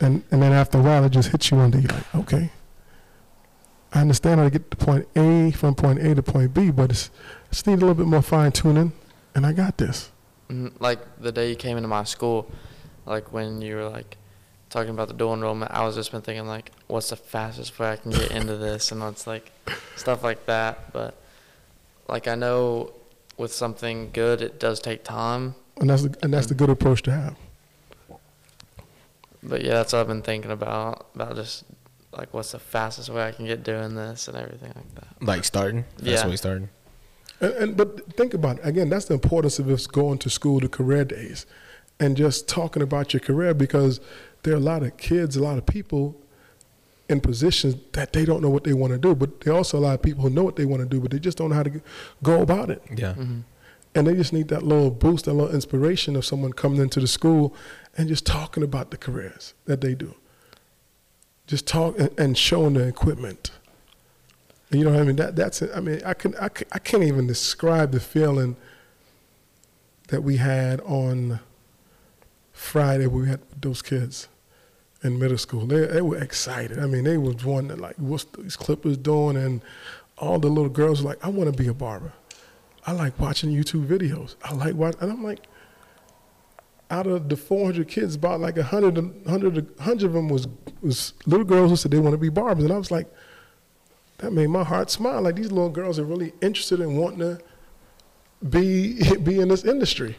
Speaker 1: And and then after a while, it just hits you one day. You're like, okay, I understand how to get to point A from point A to point B, but it's just need a little bit more fine tuning, and I got this.
Speaker 3: Mhm, like the day you came into my school, like when you were like talking about the dual enrollment, I was just been thinking like, what's the fastest way I can get into this, and it's like stuff like that. But like I know with something good, it does take time.
Speaker 1: And that's the, and that's the good approach to have.
Speaker 3: But yeah, that's what I've been thinking about about just like what's the fastest way I can get doing this and everything like that.
Speaker 2: Like starting. That's
Speaker 3: Yeah.
Speaker 2: the way starting.
Speaker 1: And, and but think about it again. That's the importance of us going to school, to career days, and just talking about your career because there are a lot of kids, a lot of people in positions that they don't know what they want to do. But there are also a lot of people who know what they want to do, but they just don't know how to go about it.
Speaker 2: Yeah.
Speaker 3: hmm
Speaker 1: And they just need that little boost, that little inspiration of someone coming into the school and just talking about the careers that they do. Just talk and, showing the equipment. You know what I mean? That that's. I mean, I can I, can, I can't even describe the feeling that we had on Friday. We had those kids in middle school. They they were excited. I mean, they was wondering like, what's these Clippers doing? And all the little girls were like, I want to be a barber. I like watching YouTube videos. I like watch, and I'm like, out of the 400 kids, about like 100, 100, 100 of them was was little girls who said they want to be barbers, and I was like, that made my heart smile. Like these little girls are really interested in wanting to be [LAUGHS] be in this industry.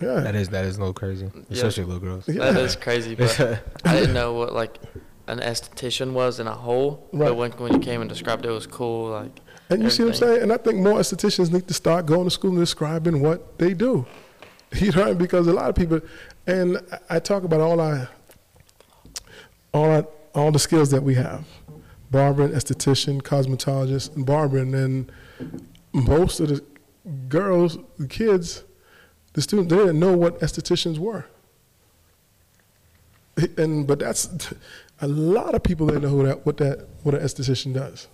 Speaker 1: Yeah,
Speaker 2: That is that is a little crazy, especially little girls.
Speaker 1: Yeah.
Speaker 3: That is crazy, but [LAUGHS] I didn't know what like an esthetician was in a whole.
Speaker 1: Right.
Speaker 3: But when when you came and described it, it was cool. Like
Speaker 1: And you see what I'm saying? And I think more estheticians need to start going to school and describing what they do. [LAUGHS] You know, because a lot of people, and I talk about all our, all our, all the skills that we have, barbering, esthetician, cosmetologist, and barbering, and most of the girls, the kids, the students, they didn't know what estheticians were. And but that's a lot of people didn't know that what that what an esthetician does.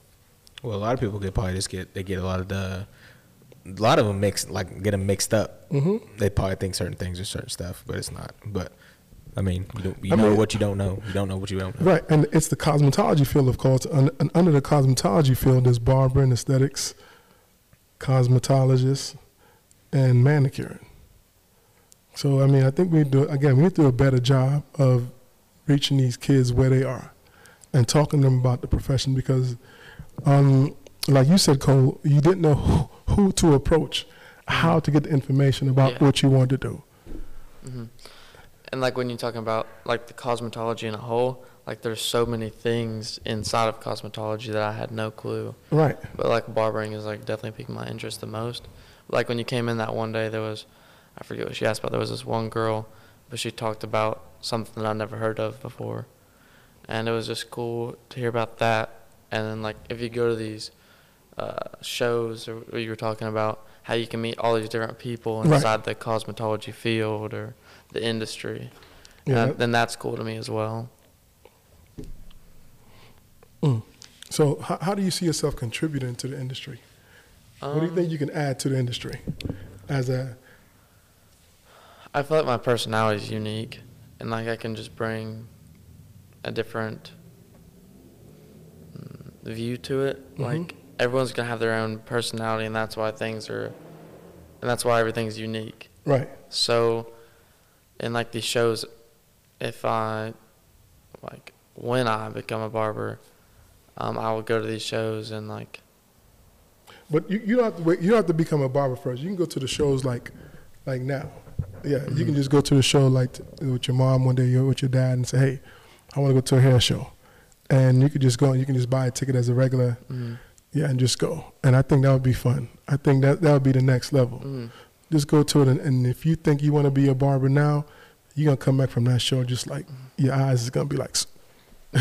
Speaker 2: Well, a lot of people get probably just get they get a lot of the, a lot of them mix like get them mixed up.
Speaker 1: Mm-hmm.
Speaker 2: They probably think certain things are certain stuff, but it's not. But I mean, you, don't, you
Speaker 1: I
Speaker 2: know
Speaker 1: mean-
Speaker 2: what you don't know. You don't know what you don't know.
Speaker 1: Right, and it's the cosmetology field, of course. Un- And under the cosmetology field there's is barbering, aesthetics, cosmetologist, and manicuring. So, I mean, I think we do again. We need to do a better job of reaching these kids where they are, and talking to them about the profession because, um, like you said, Kole, you didn't know who, to approach, how to get the information about
Speaker 3: Yeah.
Speaker 1: what you want to do.
Speaker 3: hmm And like when you're talking about like the cosmetology in a whole, like there's so many things inside of cosmetology that I had no clue.
Speaker 1: Right.
Speaker 3: But like barbering is like definitely piquing my interest the most. Like when you came in that one day, there was, I forget what she asked about. There was this one girl, but she talked about something that I never heard of before, and it was just cool to hear about that. And then like if you go to these uh, shows or what you were talking about, how you can meet all these different people
Speaker 1: Right.
Speaker 3: inside the cosmetology field or the industry,
Speaker 1: Yeah.
Speaker 3: And then that's cool to me as well.
Speaker 1: Mm. So, how, how do you see yourself contributing to the industry? what do you
Speaker 3: Um,
Speaker 1: think you can add to the industry as a
Speaker 3: I feel like my personality is unique, and like I can just bring a different mm, view to it.
Speaker 1: Mhm.
Speaker 3: Like everyone's gonna have their own personality, and that's why things are, and that's why everything's unique.
Speaker 1: right?
Speaker 3: So, in like these shows, if I, like, when I become a barber, um, I will go to these shows and like,
Speaker 1: But you, you don't have to wait. You don't have to become a barber first. You can go to the shows like, like now. Yeah, you
Speaker 3: Mm-hmm.
Speaker 1: can just go to the show like with your mom one day, you're with your dad, and say, "Hey, I want to go to a hair show," and you could just go and you can just buy a ticket as a regular,
Speaker 3: mm,
Speaker 1: yeah, and just go. And I think that would be fun. I think that that would be the next level.
Speaker 3: mm,
Speaker 1: Just go to it, and, and if you think you want to be a barber now, you're gonna come back from that show just like your eyes is gonna be like. [LAUGHS]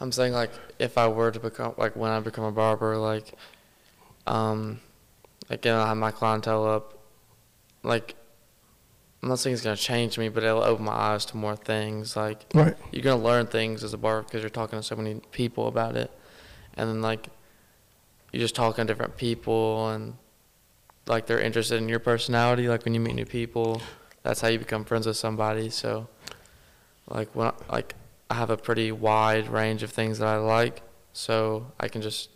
Speaker 3: I'm saying like if I were to become like when I become a barber, like, um, again I have my clientele up, like, I'm not saying it's gonna change me, but it'll open my eyes to more things. Like
Speaker 1: right.
Speaker 3: you're gonna learn things as a barber because you're talking to so many people about it, and then like you're just talking to different people and like they're interested in your personality. Like when you meet new people, that's how you become friends with somebody. So like when I, like I have a pretty wide range of things that I like, so I can just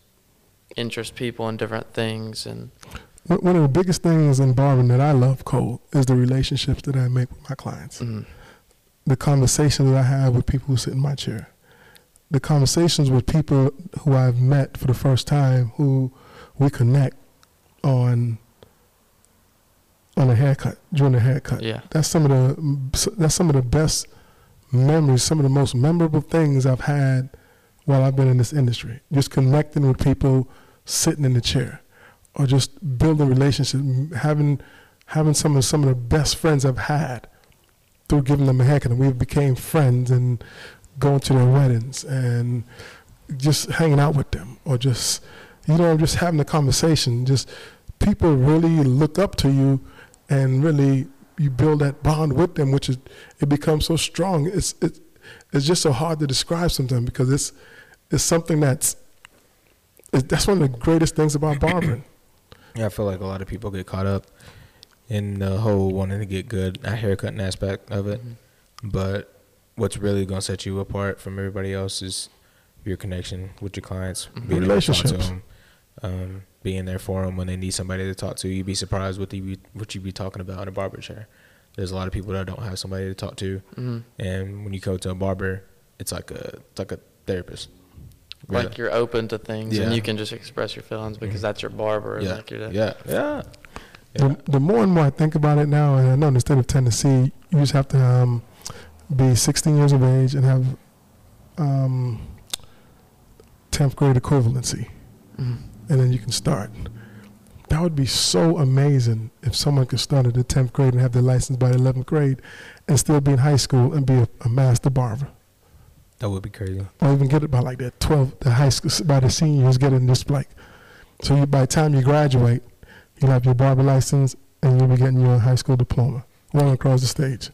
Speaker 3: interest people in different things and
Speaker 1: One of the biggest things in barbering that I love, Kole, is the relationships that I make with my clients.
Speaker 3: mm,
Speaker 1: the conversations that I have with people who sit in my chair, the conversations with people who I've met for the first time, who we connect on on a haircut during a haircut.
Speaker 3: yeah.
Speaker 1: That's some of the that's some of the best memories, some of the most memorable things I've had while I've been in this industry. Just connecting with people sitting in the chair, or just building relationships, having having some of some of the best friends I've had through giving them a haircut, and we became friends and going to their weddings and just hanging out with them, or just you know just having a conversation. Just people really look up to you, and really you build that bond with them, which is it becomes so strong. It's it, it's just so hard to describe sometimes because it's it's something that's it, that's one of the greatest things about barbering. [CLEARS THROAT]
Speaker 2: Yeah, I feel like a lot of people get caught up in the whole wanting to get good at haircutting aspect of it.
Speaker 3: Mhm.
Speaker 2: But what's really gonna set you apart from everybody else is your connection with your clients,
Speaker 3: Mhm.
Speaker 2: being able to talk to
Speaker 1: Relationships.
Speaker 2: them, um, being there for them when they need somebody to talk to. You'd be surprised what you be, what you'd be talking about in a barber chair. There's a lot of people that don't have somebody to talk to,
Speaker 3: hmm
Speaker 2: and when you go to a barber, it's like a it's like a therapist. Really.
Speaker 3: Like you're open to things
Speaker 2: Yeah.
Speaker 3: and you can just express your feelings because
Speaker 2: Mhm.
Speaker 3: that's your barber.
Speaker 2: yeah,
Speaker 3: Like you're the-
Speaker 2: yeah, yeah, yeah.
Speaker 1: The, the more and more I think about it now, and I know in the state of Tennessee, you just have to um, be 16 years of age and have um, 10th grade equivalency,
Speaker 3: Mhm.
Speaker 1: and then you can start. That would be so amazing if someone could start at the 10th grade and have their license by the 11th grade and still be in high school and be a, a master barber.
Speaker 2: That would be crazy.
Speaker 1: Or even get it by like that 12, the high school, by the seniors, getting this in like, so you, by the time you graduate, you'll have your barber license and you'll be getting your high school diploma. Walking across the stage.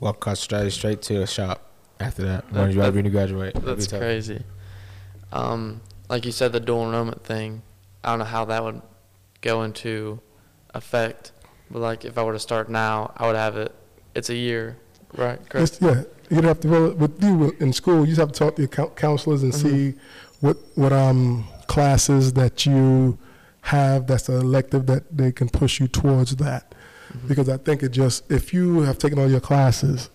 Speaker 2: Walk across the street straight to the shop after that.
Speaker 3: That-
Speaker 2: When you
Speaker 3: that-
Speaker 2: when you graduate. That'd be
Speaker 3: That's crazy. Um, like you said, the dual enrollment thing. I don't know how that would go into effect, but like if I were to start now, I would have it. It's a year, right? Correct.
Speaker 1: It's, yeah, you'd have to, well, with you in school, you just have to talk to your counselors and see what, what um, classes that you have that's an elective that they can push you towards that.
Speaker 3: Mhm.
Speaker 1: because I think it just if you have taken all your classes,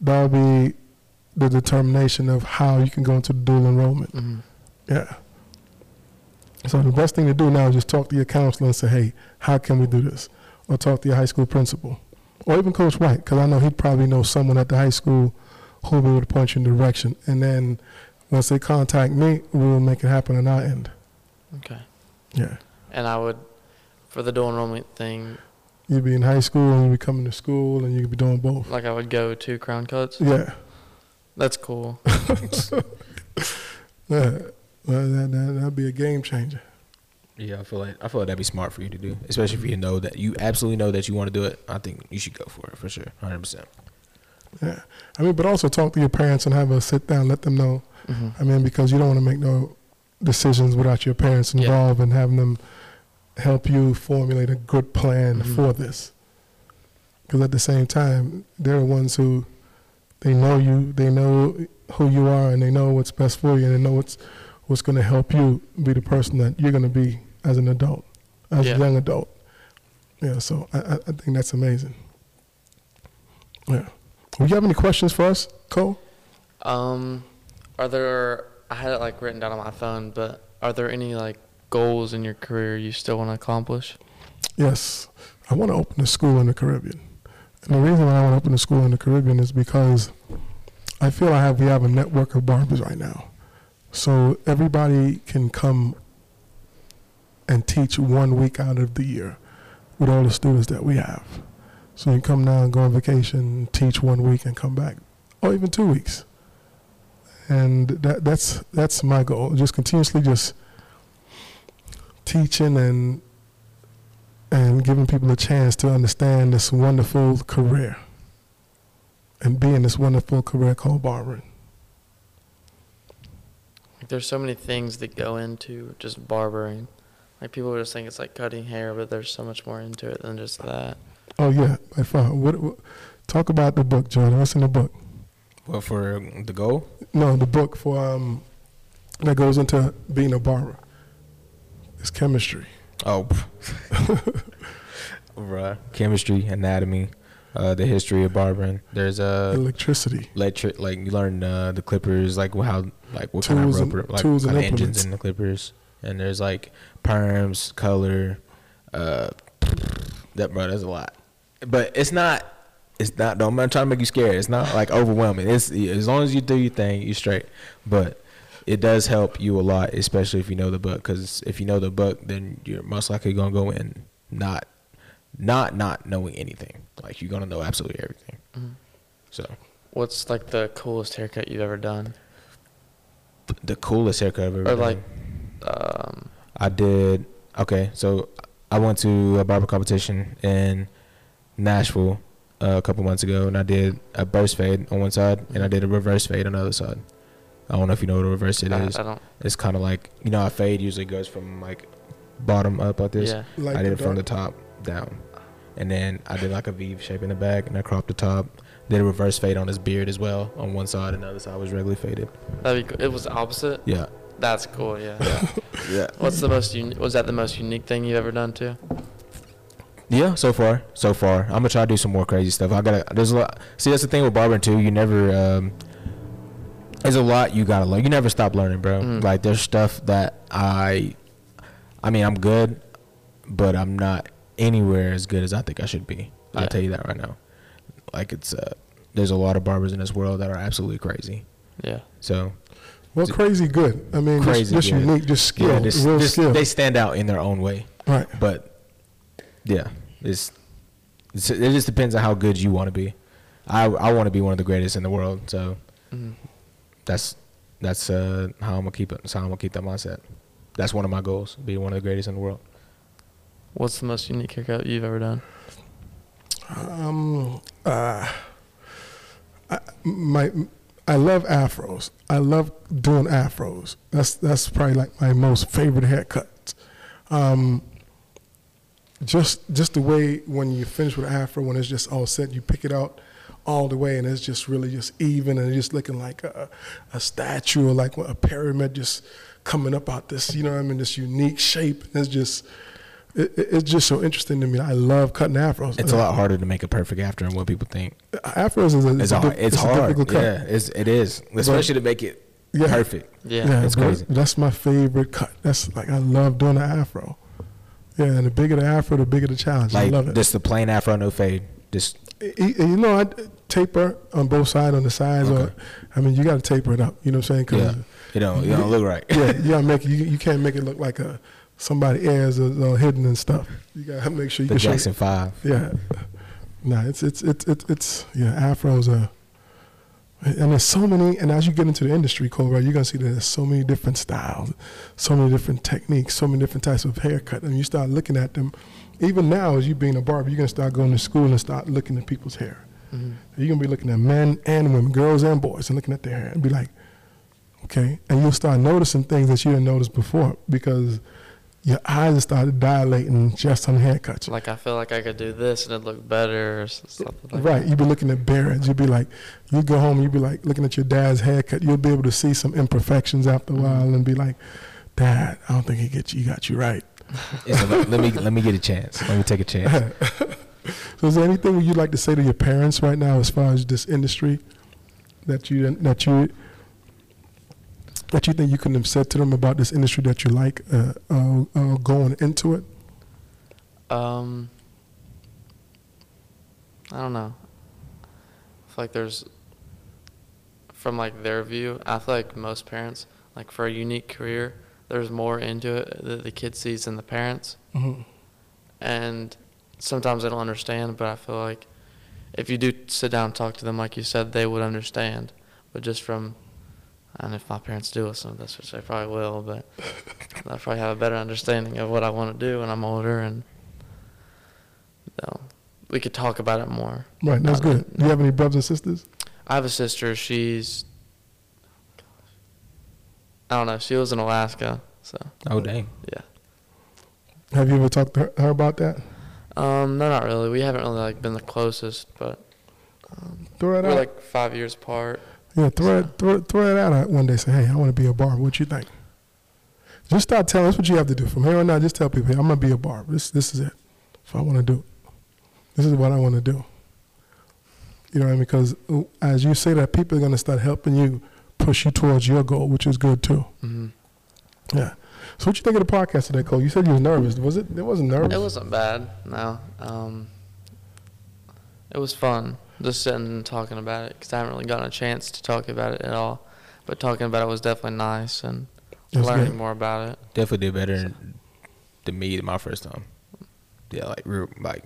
Speaker 1: that'll be the determination of how you can go into the dual enrollment.
Speaker 3: Mhm.
Speaker 1: Yeah. So the best thing to do now is just talk to your counselor and say, "Hey, how can we do this?" Or talk to your high school principal, or even Coach White, because I know he'd probably know someone at the high school who'll be able to point you in the direction. And then once they contact me, we'll make it happen on our end.
Speaker 3: Okay.
Speaker 1: Yeah.
Speaker 3: And I would, for the dual enrollment thing,
Speaker 1: You'd be in high school and you'd be coming to school and you could be doing both.
Speaker 3: like I would go to Crown Cutz.
Speaker 1: Yeah.
Speaker 3: That's cool. [LAUGHS]
Speaker 1: Yeah, well, that, that, that'd be a game changer.
Speaker 2: Yeah, I feel like I feel like that'd be smart for you to do, especially if you know that you absolutely know that you want to do it. I think you should go for it for sure, hundred percent.
Speaker 1: Yeah. I mean, but also talk to your parents and have a sit down, let them know.
Speaker 3: hmm
Speaker 1: I mean, because you don't want to make no decisions without your parents
Speaker 3: Yeah.
Speaker 1: involved and having them help you formulate a good plan
Speaker 3: Mhm.
Speaker 1: for this. Because at the same time, they're the ones who they know you, they know who you are, and they know what's best for you, and they know what's what's going to help you be the person that you're going to be as an adult, as
Speaker 3: Yeah.
Speaker 1: a young adult. Yeah, so I, I I think that's amazing. Yeah. Do you have any questions for us, Kole?
Speaker 3: Um, are there? I had it like written down on my phone, but are there any like goals in your career you still want to accomplish?
Speaker 1: Yes, I want to open a school in the Caribbean. And the reason why I want to open a school in the Caribbean is because I feel I have we have a network of barbers right now. So everybody can come and teach one week out of the year with all the students that we have. So you come now and go on vacation, teach one week and come back. Or even two weeks. And that that's that's my goal. Just continuously just teaching and and giving people a chance to understand this wonderful career and be in this wonderful career called barbering.
Speaker 3: Like, there's so many things that go into just barbering. Like people just think it's like cutting hair, but there's so much more into it than just that.
Speaker 1: Oh yeah, by far. What, what, talk about the book, Jordan. What's in the book?
Speaker 2: Well, for the goal,
Speaker 1: No, the book for um, that goes into being a barber. It's chemistry.
Speaker 2: oh, [LAUGHS] right. chemistry, anatomy, uh, the history of barbering. There's a
Speaker 1: electricity.
Speaker 2: electric, like you learn uh, the clippers, like how, like what kind
Speaker 1: Tools
Speaker 2: of
Speaker 1: and-
Speaker 2: like
Speaker 1: tools
Speaker 2: kind of engines in the clippers, and there's like perms, color, uh, that bro, there's a lot, but it's not. It's not. Don't I'm trying to make you scared. It's not like overwhelming. It's as long as you do your thing, you straight. But it does help you a lot, especially if you know the book. Because if you know the book, then you're most likely gonna go in not, not not knowing anything. Like you're gonna know absolutely everything.
Speaker 3: Mhm.
Speaker 2: So
Speaker 3: What's like the coolest haircut you've ever done?
Speaker 2: the coolest haircut I've ever
Speaker 3: Or
Speaker 2: done.
Speaker 3: like, um,
Speaker 2: I did okay. So I went to a barber competition in Nashville uh, a couple months ago, and I did a burst fade on one side, and I did a reverse fade on the other side. I don't know if you know what a reverse it
Speaker 3: I,
Speaker 2: is.
Speaker 3: I don't.
Speaker 2: It's kind of like you know, a fade usually goes from like bottom up like this.
Speaker 3: Yeah.
Speaker 1: Like
Speaker 2: I did it from the top down, and then I did like a V shape in the back, and I cropped the top. Did a reverse fade on his beard as well on one side, and the other side was regularly faded.
Speaker 3: That'd be cool. It was the opposite.
Speaker 2: Yeah,
Speaker 3: That's cool. Yeah.
Speaker 2: yeah, [LAUGHS] yeah.
Speaker 3: What's the most? Uni- was that the most unique thing you've ever done too?
Speaker 2: Yeah, so far, so far. I'm gonna try to do some more crazy stuff. I gotta. There's a lot. See, that's the thing with barbering too. You never. Um, there's a lot you gotta learn. You never stop learning, bro.
Speaker 3: Mm.
Speaker 2: Like there's stuff that I. I mean, I'm good, but I'm not anywhere as good as I think I should be.
Speaker 3: Yeah.
Speaker 2: I'll tell you that right now. Like it's. Uh, there's a lot of barbers in this world that are absolutely crazy.
Speaker 3: Yeah.
Speaker 2: So
Speaker 1: Well, crazy good. I mean,
Speaker 2: Crazy
Speaker 1: just, just unique, just skill,
Speaker 2: yeah, this,
Speaker 1: real
Speaker 2: this-
Speaker 1: skill.
Speaker 2: they stand out in their own way.
Speaker 1: right.
Speaker 2: But yeah, it's, it's it just depends on how good you want to be. I I want to be one of the greatest in the world, so
Speaker 3: hmm
Speaker 2: that's that's uh, how I'm gonna keep it. That's how I'm gonna keep that mindset. That's one of my goals: be one of the greatest in the world.
Speaker 3: What's the most unique haircut you've ever done?
Speaker 1: Um, uh, I, my, I love afros. I love doing afros. That's that's probably like my most favorite haircut. Um, just just the way when you finish with an afro, when it's just all set, you pick it out all the way, and it's just really just even, and just looking like a, a statue or like a pyramid just coming up out this, you know what I mean, this unique shape. It's just. It, it- it's just so interesting to me. I love cutting afros.
Speaker 2: It's a lot harder to make a perfect after than what people think.
Speaker 1: Afros is a,
Speaker 2: It's,
Speaker 1: a,
Speaker 2: a, hard. It's,
Speaker 1: a
Speaker 2: hard.
Speaker 1: difficult cut.
Speaker 2: Yeah, it's, it is, especially to make it
Speaker 1: Yeah.
Speaker 2: perfect.
Speaker 3: Yeah.
Speaker 1: Yeah,
Speaker 2: It's crazy.
Speaker 1: That's my favorite cut. That's like I love doing the afro. Yeah, and the bigger the afro, the bigger the challenge. I love it.
Speaker 2: just the plain afro, no fade. Just
Speaker 1: Y- y- you know, I taper on both sides, on the sides, or
Speaker 2: Okay.
Speaker 1: I mean, you got to taper it up. You know what I'm saying? 'Cause,
Speaker 2: yeah, you know, you don't look right.
Speaker 1: yeah, you gotta [LAUGHS] make it, you, you can't make it look like a somebody ears is uh, hidden and stuff. You gotta make sure you
Speaker 2: the
Speaker 1: can show-
Speaker 2: Jackson Five.
Speaker 1: Yeah. No, it's it's it's it's, it's yeah, afros are and there's so many and as you get into the industry, Kole, right, you're gonna see that there's so many different styles, so many different techniques, so many different types of haircut. And you start looking at them, even now as you being a barber, you're gonna start going to school and start looking at people's hair.
Speaker 3: Mhm.
Speaker 1: You're gonna be looking at men and women, girls and boys, and looking at their hair and be like, okay. And you'll start noticing things that you didn't notice before because your eyes started dilating just on haircuts.
Speaker 3: Like I feel like I could do this and it'd look better or something like
Speaker 1: right. You'd be looking at beards. You'd be like, you go home, you'd be like looking at your dad's haircut. You'll be able to see some imperfections after a
Speaker 3: Mhm.
Speaker 1: while and be like, Dad, I don't think he get you, he got you right. [LAUGHS]
Speaker 2: So let, let me let me get a chance. Let me take a chance. [LAUGHS]
Speaker 1: so is there anything you'd like to say to your parents right now as far as this industry that you that you that you think you couldn't have said to them about this industry that you like uh, uh, uh, going into it?
Speaker 3: Um, I don't know. I feel like there's, from like their view, I feel like most parents, like for a unique career, there's more into it that the kid sees than the parents.
Speaker 1: Mm-hmm.
Speaker 3: And sometimes I don't understand, but I feel like if you do sit down and talk to them, like you said, they would understand. But just from, and if my parents do listen to this, which they probably will, but [LAUGHS] they'll probably have a better understanding of what I want to do when I'm older, and you know, we could talk about it more.
Speaker 1: Right, that's good. Do you have any brothers and sisters?
Speaker 3: I have a sister. She's, I don't know. She lives in Alaska, so
Speaker 2: Oh dang.
Speaker 3: yeah.
Speaker 1: Have you ever talked to her, her about that?
Speaker 3: Um, no, not really. We haven't really like been the closest, but um,
Speaker 1: Throw it out
Speaker 3: we're
Speaker 1: out.
Speaker 3: like five years apart.
Speaker 1: yeah, throw it, throw, it- throw it out one day. Say, hey, I want to be a barber. What you think? Just start telling. That's what you have to do from here on out. Just tell people, hey, I'm gonna be a barber. This, this is it. If I want to do it, this is what I want to do. You know what I mean? Because uh, as you say that, people are gonna start helping you push you towards your goal, which is good too.
Speaker 3: hmm
Speaker 1: Yeah. So what you think of the podcast today, Kole? You said you was nervous. Was it? It wasn't nervous.
Speaker 3: It wasn't bad. No. Um, it was fun just sitting and talking about it because I haven't really gotten a chance to talk about it at all. But talking about it was definitely nice and
Speaker 1: That's
Speaker 3: learning
Speaker 1: good.
Speaker 3: more about it.
Speaker 2: Definitely did better than, than me my first time. Yeah, like real like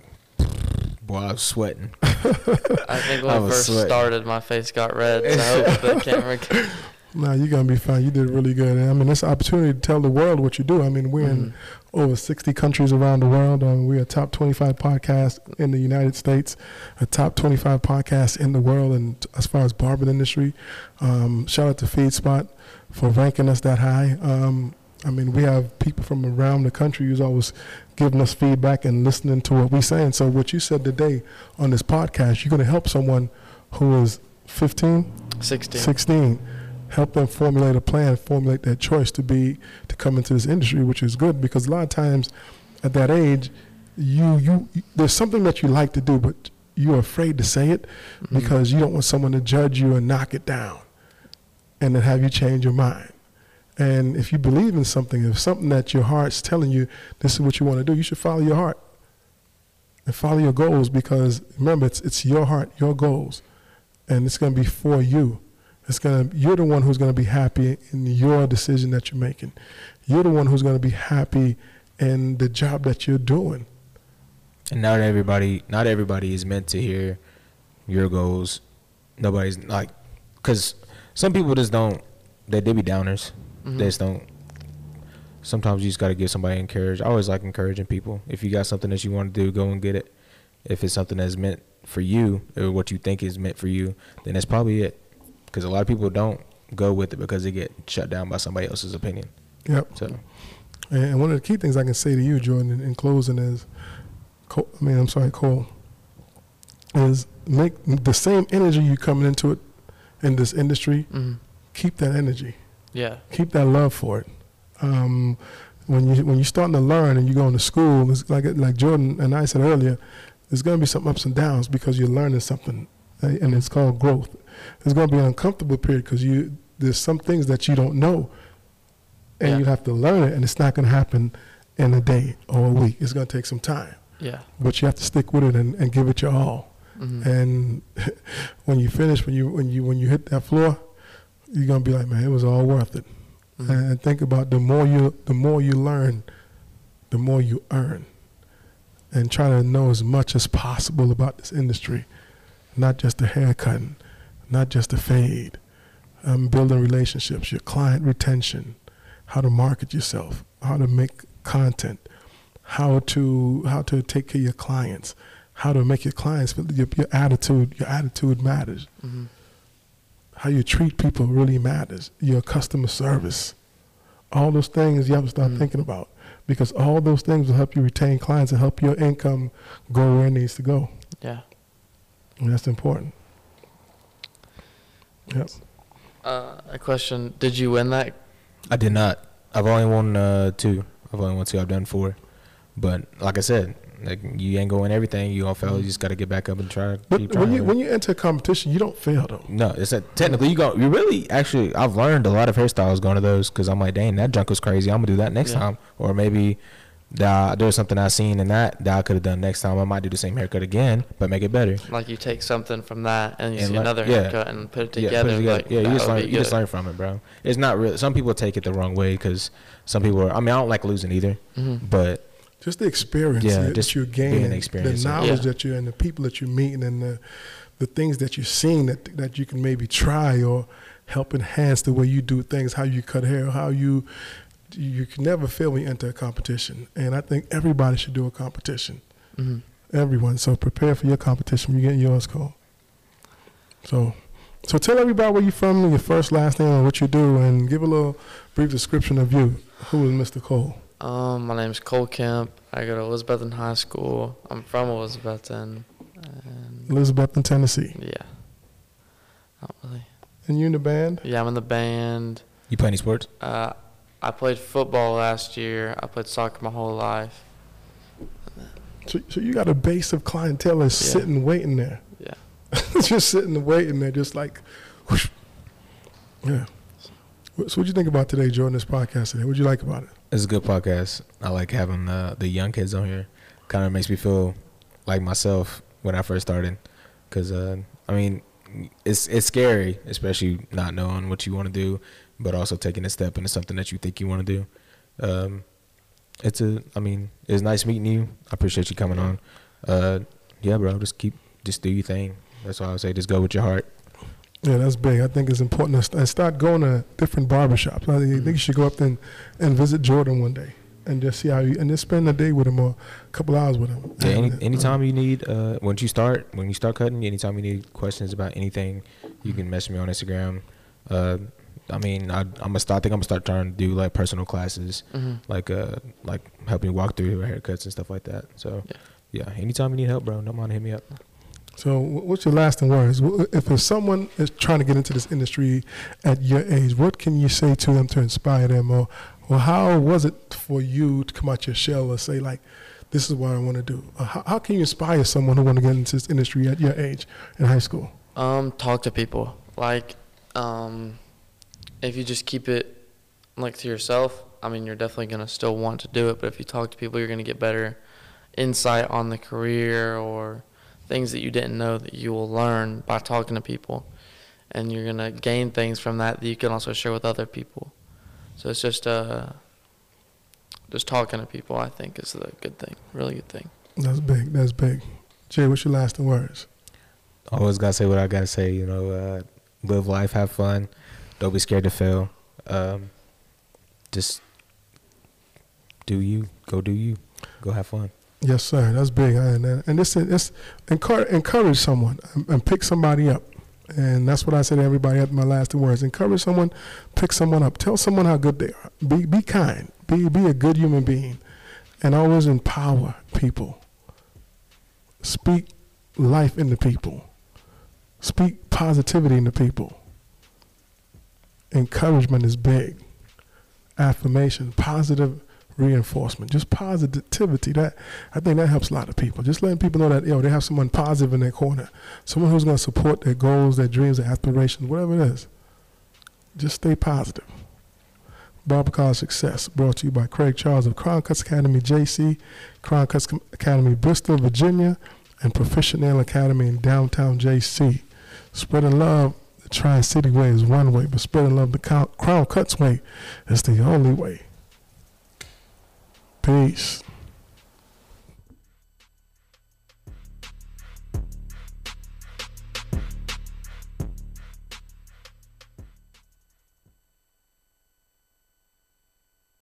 Speaker 2: boy, I was sweating. [LAUGHS]
Speaker 3: I think when
Speaker 2: I
Speaker 3: I, first
Speaker 2: sweating.
Speaker 3: started, my face got red. So I hope the [LAUGHS] camera. [LAUGHS] Can,
Speaker 1: Nah, you're gonna be fine. You did really good. I mean, it's an opportunity to tell the world what you do. I mean, we're in
Speaker 3: Mhm.
Speaker 1: over 60 countries around the world. Um, we're a top 25 podcast in the United States, a top 25 podcast in the world, and as far as barbering industry, um, shout out to FeedSpot for ranking us that high. Um, I mean, we have people from around the country who's always giving us feedback and listening to what we're saying. So, what you said today on this podcast, you're going to help someone who is 15,
Speaker 3: 16.
Speaker 1: 16 help them formulate a plan formulate that choice to be to come into this industry which is good because a lot of times at that age you you there's something that you like to do but you're afraid to say it
Speaker 3: Mhm.
Speaker 1: because you don't want someone to judge you and knock it down and then have you change your mind and if you believe in something if something that your heart's telling you this is what you want to do you should follow your heart and follow your goals because remember it's it's your heart your goals and it's going to be for you it's going to you're the one who's going to be happy in your decision that you're making you're the one who's going to be happy in the job that you're doing
Speaker 2: And not everybody, not everybody is meant to hear your goals. Nobody's like, cause some people just don't. They they be downers.
Speaker 3: Mhm.
Speaker 2: They just don't. Sometimes you just gotta give somebody encourage. I always like encouraging people. If you got something that you want to do, go and get it. If it's something that's meant for you or what you think is meant for you, then that's probably it. Because a lot of people don't go with it because they get shut down by somebody else's opinion.
Speaker 1: yep
Speaker 2: So
Speaker 1: and one of the key things i can say to you jordan in, in closing is Kole, i mean i'm sorry Kole is make the same energy you coming into it in this industry
Speaker 3: Mhm.
Speaker 1: keep that energy
Speaker 3: Yeah.
Speaker 1: keep that love for it. Um, when you when you're starting to learn and you're going to school, it's like like Jordan and I said earlier, there's going to be some ups and downs because you're learning something, uh, and it's called growth. There's going to be an uncomfortable period because you there's some things that you don't know, and
Speaker 3: Yeah.
Speaker 1: you have to learn it, and it's not going to happen in a day or a week. It's going to take some time,
Speaker 3: Yeah.
Speaker 1: but you have to stick with it and, and give it your all.
Speaker 3: Mhm.
Speaker 1: And [LAUGHS] when you finish, when you when you when you hit that floor, you're gonna be like, man, it was all worth it.
Speaker 3: Mhm.
Speaker 1: And think about the more you the more you learn, the more you earn. And try to know as much as possible about this industry, not just the haircutting, not just the fade. Um, building relationships, your client retention, how to market yourself, how to make content, how to how to take care of your clients, how to make your clients feel. Your, your attitude, your attitude matters.
Speaker 3: hmm
Speaker 1: How you treat people really matters. Your customer service, all those things you have to start
Speaker 3: Mhm.
Speaker 1: thinking about because all those things will help you retain clients and help your income go where it needs to go.
Speaker 3: Yeah.
Speaker 1: And that's important. Yep.
Speaker 3: Uh, a question: Did you win that?
Speaker 2: I did not. I've only won uh, two. I've only won two. I've done four. But like I said, like you ain't going everything. You gonna fail. You just gotta get back up and try.
Speaker 1: But
Speaker 2: trying.
Speaker 1: when you when you enter a competition, you don't fail though.
Speaker 2: no, it's a, technically you go. You really actually. I've learned a lot of hairstyles going to those because I'm like, dang, that junk was crazy. I'm gonna do that next
Speaker 3: Yeah.
Speaker 2: time, or maybe. That there's something I seen in that that I could have done next time. I might do the same haircut again, but make it better.
Speaker 3: Like you take something from that and you
Speaker 2: And
Speaker 3: see
Speaker 2: like-
Speaker 3: another
Speaker 2: yeah.
Speaker 3: haircut and put it
Speaker 2: Yeah,
Speaker 3: together.
Speaker 2: put it together.
Speaker 3: Like,
Speaker 2: yeah, you just learn.
Speaker 3: be
Speaker 2: You just learn from it, bro. It's not real. Some people take it the wrong way because some people. Are, I mean, I don't like losing either,
Speaker 3: Mhm.
Speaker 2: but
Speaker 1: Just the experience
Speaker 2: Yeah,
Speaker 1: that you're
Speaker 2: being
Speaker 1: gaining, the knowledge that you're and the people that you're meeting and the the things that you're seeing that that you can maybe try or help enhance the way you do things, how you cut hair, how you you can never fail when you enter a competition. And I think everybody should do a competition.
Speaker 3: Mhm.
Speaker 1: Everyone. So prepare for your competition when you get yours, Kole. So so tell everybody where you're from, your first, last name, and what you do, and give a little brief description of you. Who is Mr. Kole?
Speaker 3: Um, my name is Kole Kemp. I go to Elizabethton High School. I'm from Elizabethton, and
Speaker 1: Elizabethton, Tennessee.
Speaker 3: yeah, not really.
Speaker 1: And you in the band?
Speaker 3: Yeah, I'm in the band.
Speaker 2: you play any sports?
Speaker 3: Uh, I played football last year. I played soccer my whole life.
Speaker 1: So, so you got a base of clientele that's
Speaker 3: Yeah.
Speaker 1: sitting waiting there.
Speaker 3: Yeah. [LAUGHS]
Speaker 1: just sitting waiting there, just like, whoosh. yeah. So what do you think about today, Jordan? This podcast today. What'd you like about it?
Speaker 2: It's a good podcast. I like having uh, the young kids on here. Kind of makes me feel like myself when I first started. Cause uh, I mean, it's it's scary, especially not knowing what you want to do, but also taking a step into something that you think you want to do. Um, it's a. I mean, it's nice meeting you. I appreciate you coming on. Uh, yeah, bro. Just keep, just do your thing. That's all I would say. Just go with your heart.
Speaker 1: Yeah, that's big. I think it's important to st- and start going to different barbershops. I think, think you should go up there and, and visit Jordan one day and just see how you and just spend a day with him or a couple hours with him.
Speaker 2: Yeah, any,
Speaker 1: And, uh,
Speaker 2: anytime you need, uh, once you start, when you start cutting, anytime you need questions about anything, you can message me on Instagram. Uh, I mean, I, I'm gonna start. I think I'm gonna start trying to do like personal classes,
Speaker 3: hmm
Speaker 2: like uh, like helping you walk through haircuts and stuff like that. So,
Speaker 3: Yeah.
Speaker 2: yeah, anytime you need help, bro, don't mind hit me up.
Speaker 1: So, what's your lasting words? If someone is trying to get into this industry at your age, what can you say to them to inspire them, or, or how was it for you to come out your shell or say like, this is what I want to do? How, how can you inspire someone who want to get into this industry at your age in high school?
Speaker 3: Um, talk to people. Like, um, if you just keep it like to yourself, I mean, you're definitely gonna still want to do it. But if you talk to people, you're gonna get better insight on the career or things that you didn't know that you will learn by talking to people, and you're gonna gain things from that that you can also share with other people. So it's just uh, just talking to people. I think is the good thing, really good thing.
Speaker 1: That's big. That's big. Jay, what's your lasting words?
Speaker 2: Always gotta say what I gotta say. You know, uh, live life, have fun. Don't be scared to fail. Um, just do you. Go do you. Go have fun.
Speaker 1: Yes, sir. That's big. And and, this this encourage, encourage someone and, pick somebody up. And that's what I say to everybody at my last words. Encourage someone, pick someone up. Tell someone how good they are. Be be kind. Be be a good human being, and always empower people. Speak life into people. Speak positivity into people. Encouragement is big. Affirmation, positive reinforcement, just positivity. That I think that helps a lot of people. Just letting people know that you know they have someone positive in their corner, someone who's going to support their goals, their dreams, their aspirations, whatever it is. Just stay positive. Barber College Success, brought to you by Craig Charles of Crown Cutz Academy, JC, Crown Cutz Academy, Bristol, Virginia, and Proficient Nail Academy in downtown JC. Spreading love the Tri City way is one way, but spreading love the Crown Cutz way is the only way. Peace.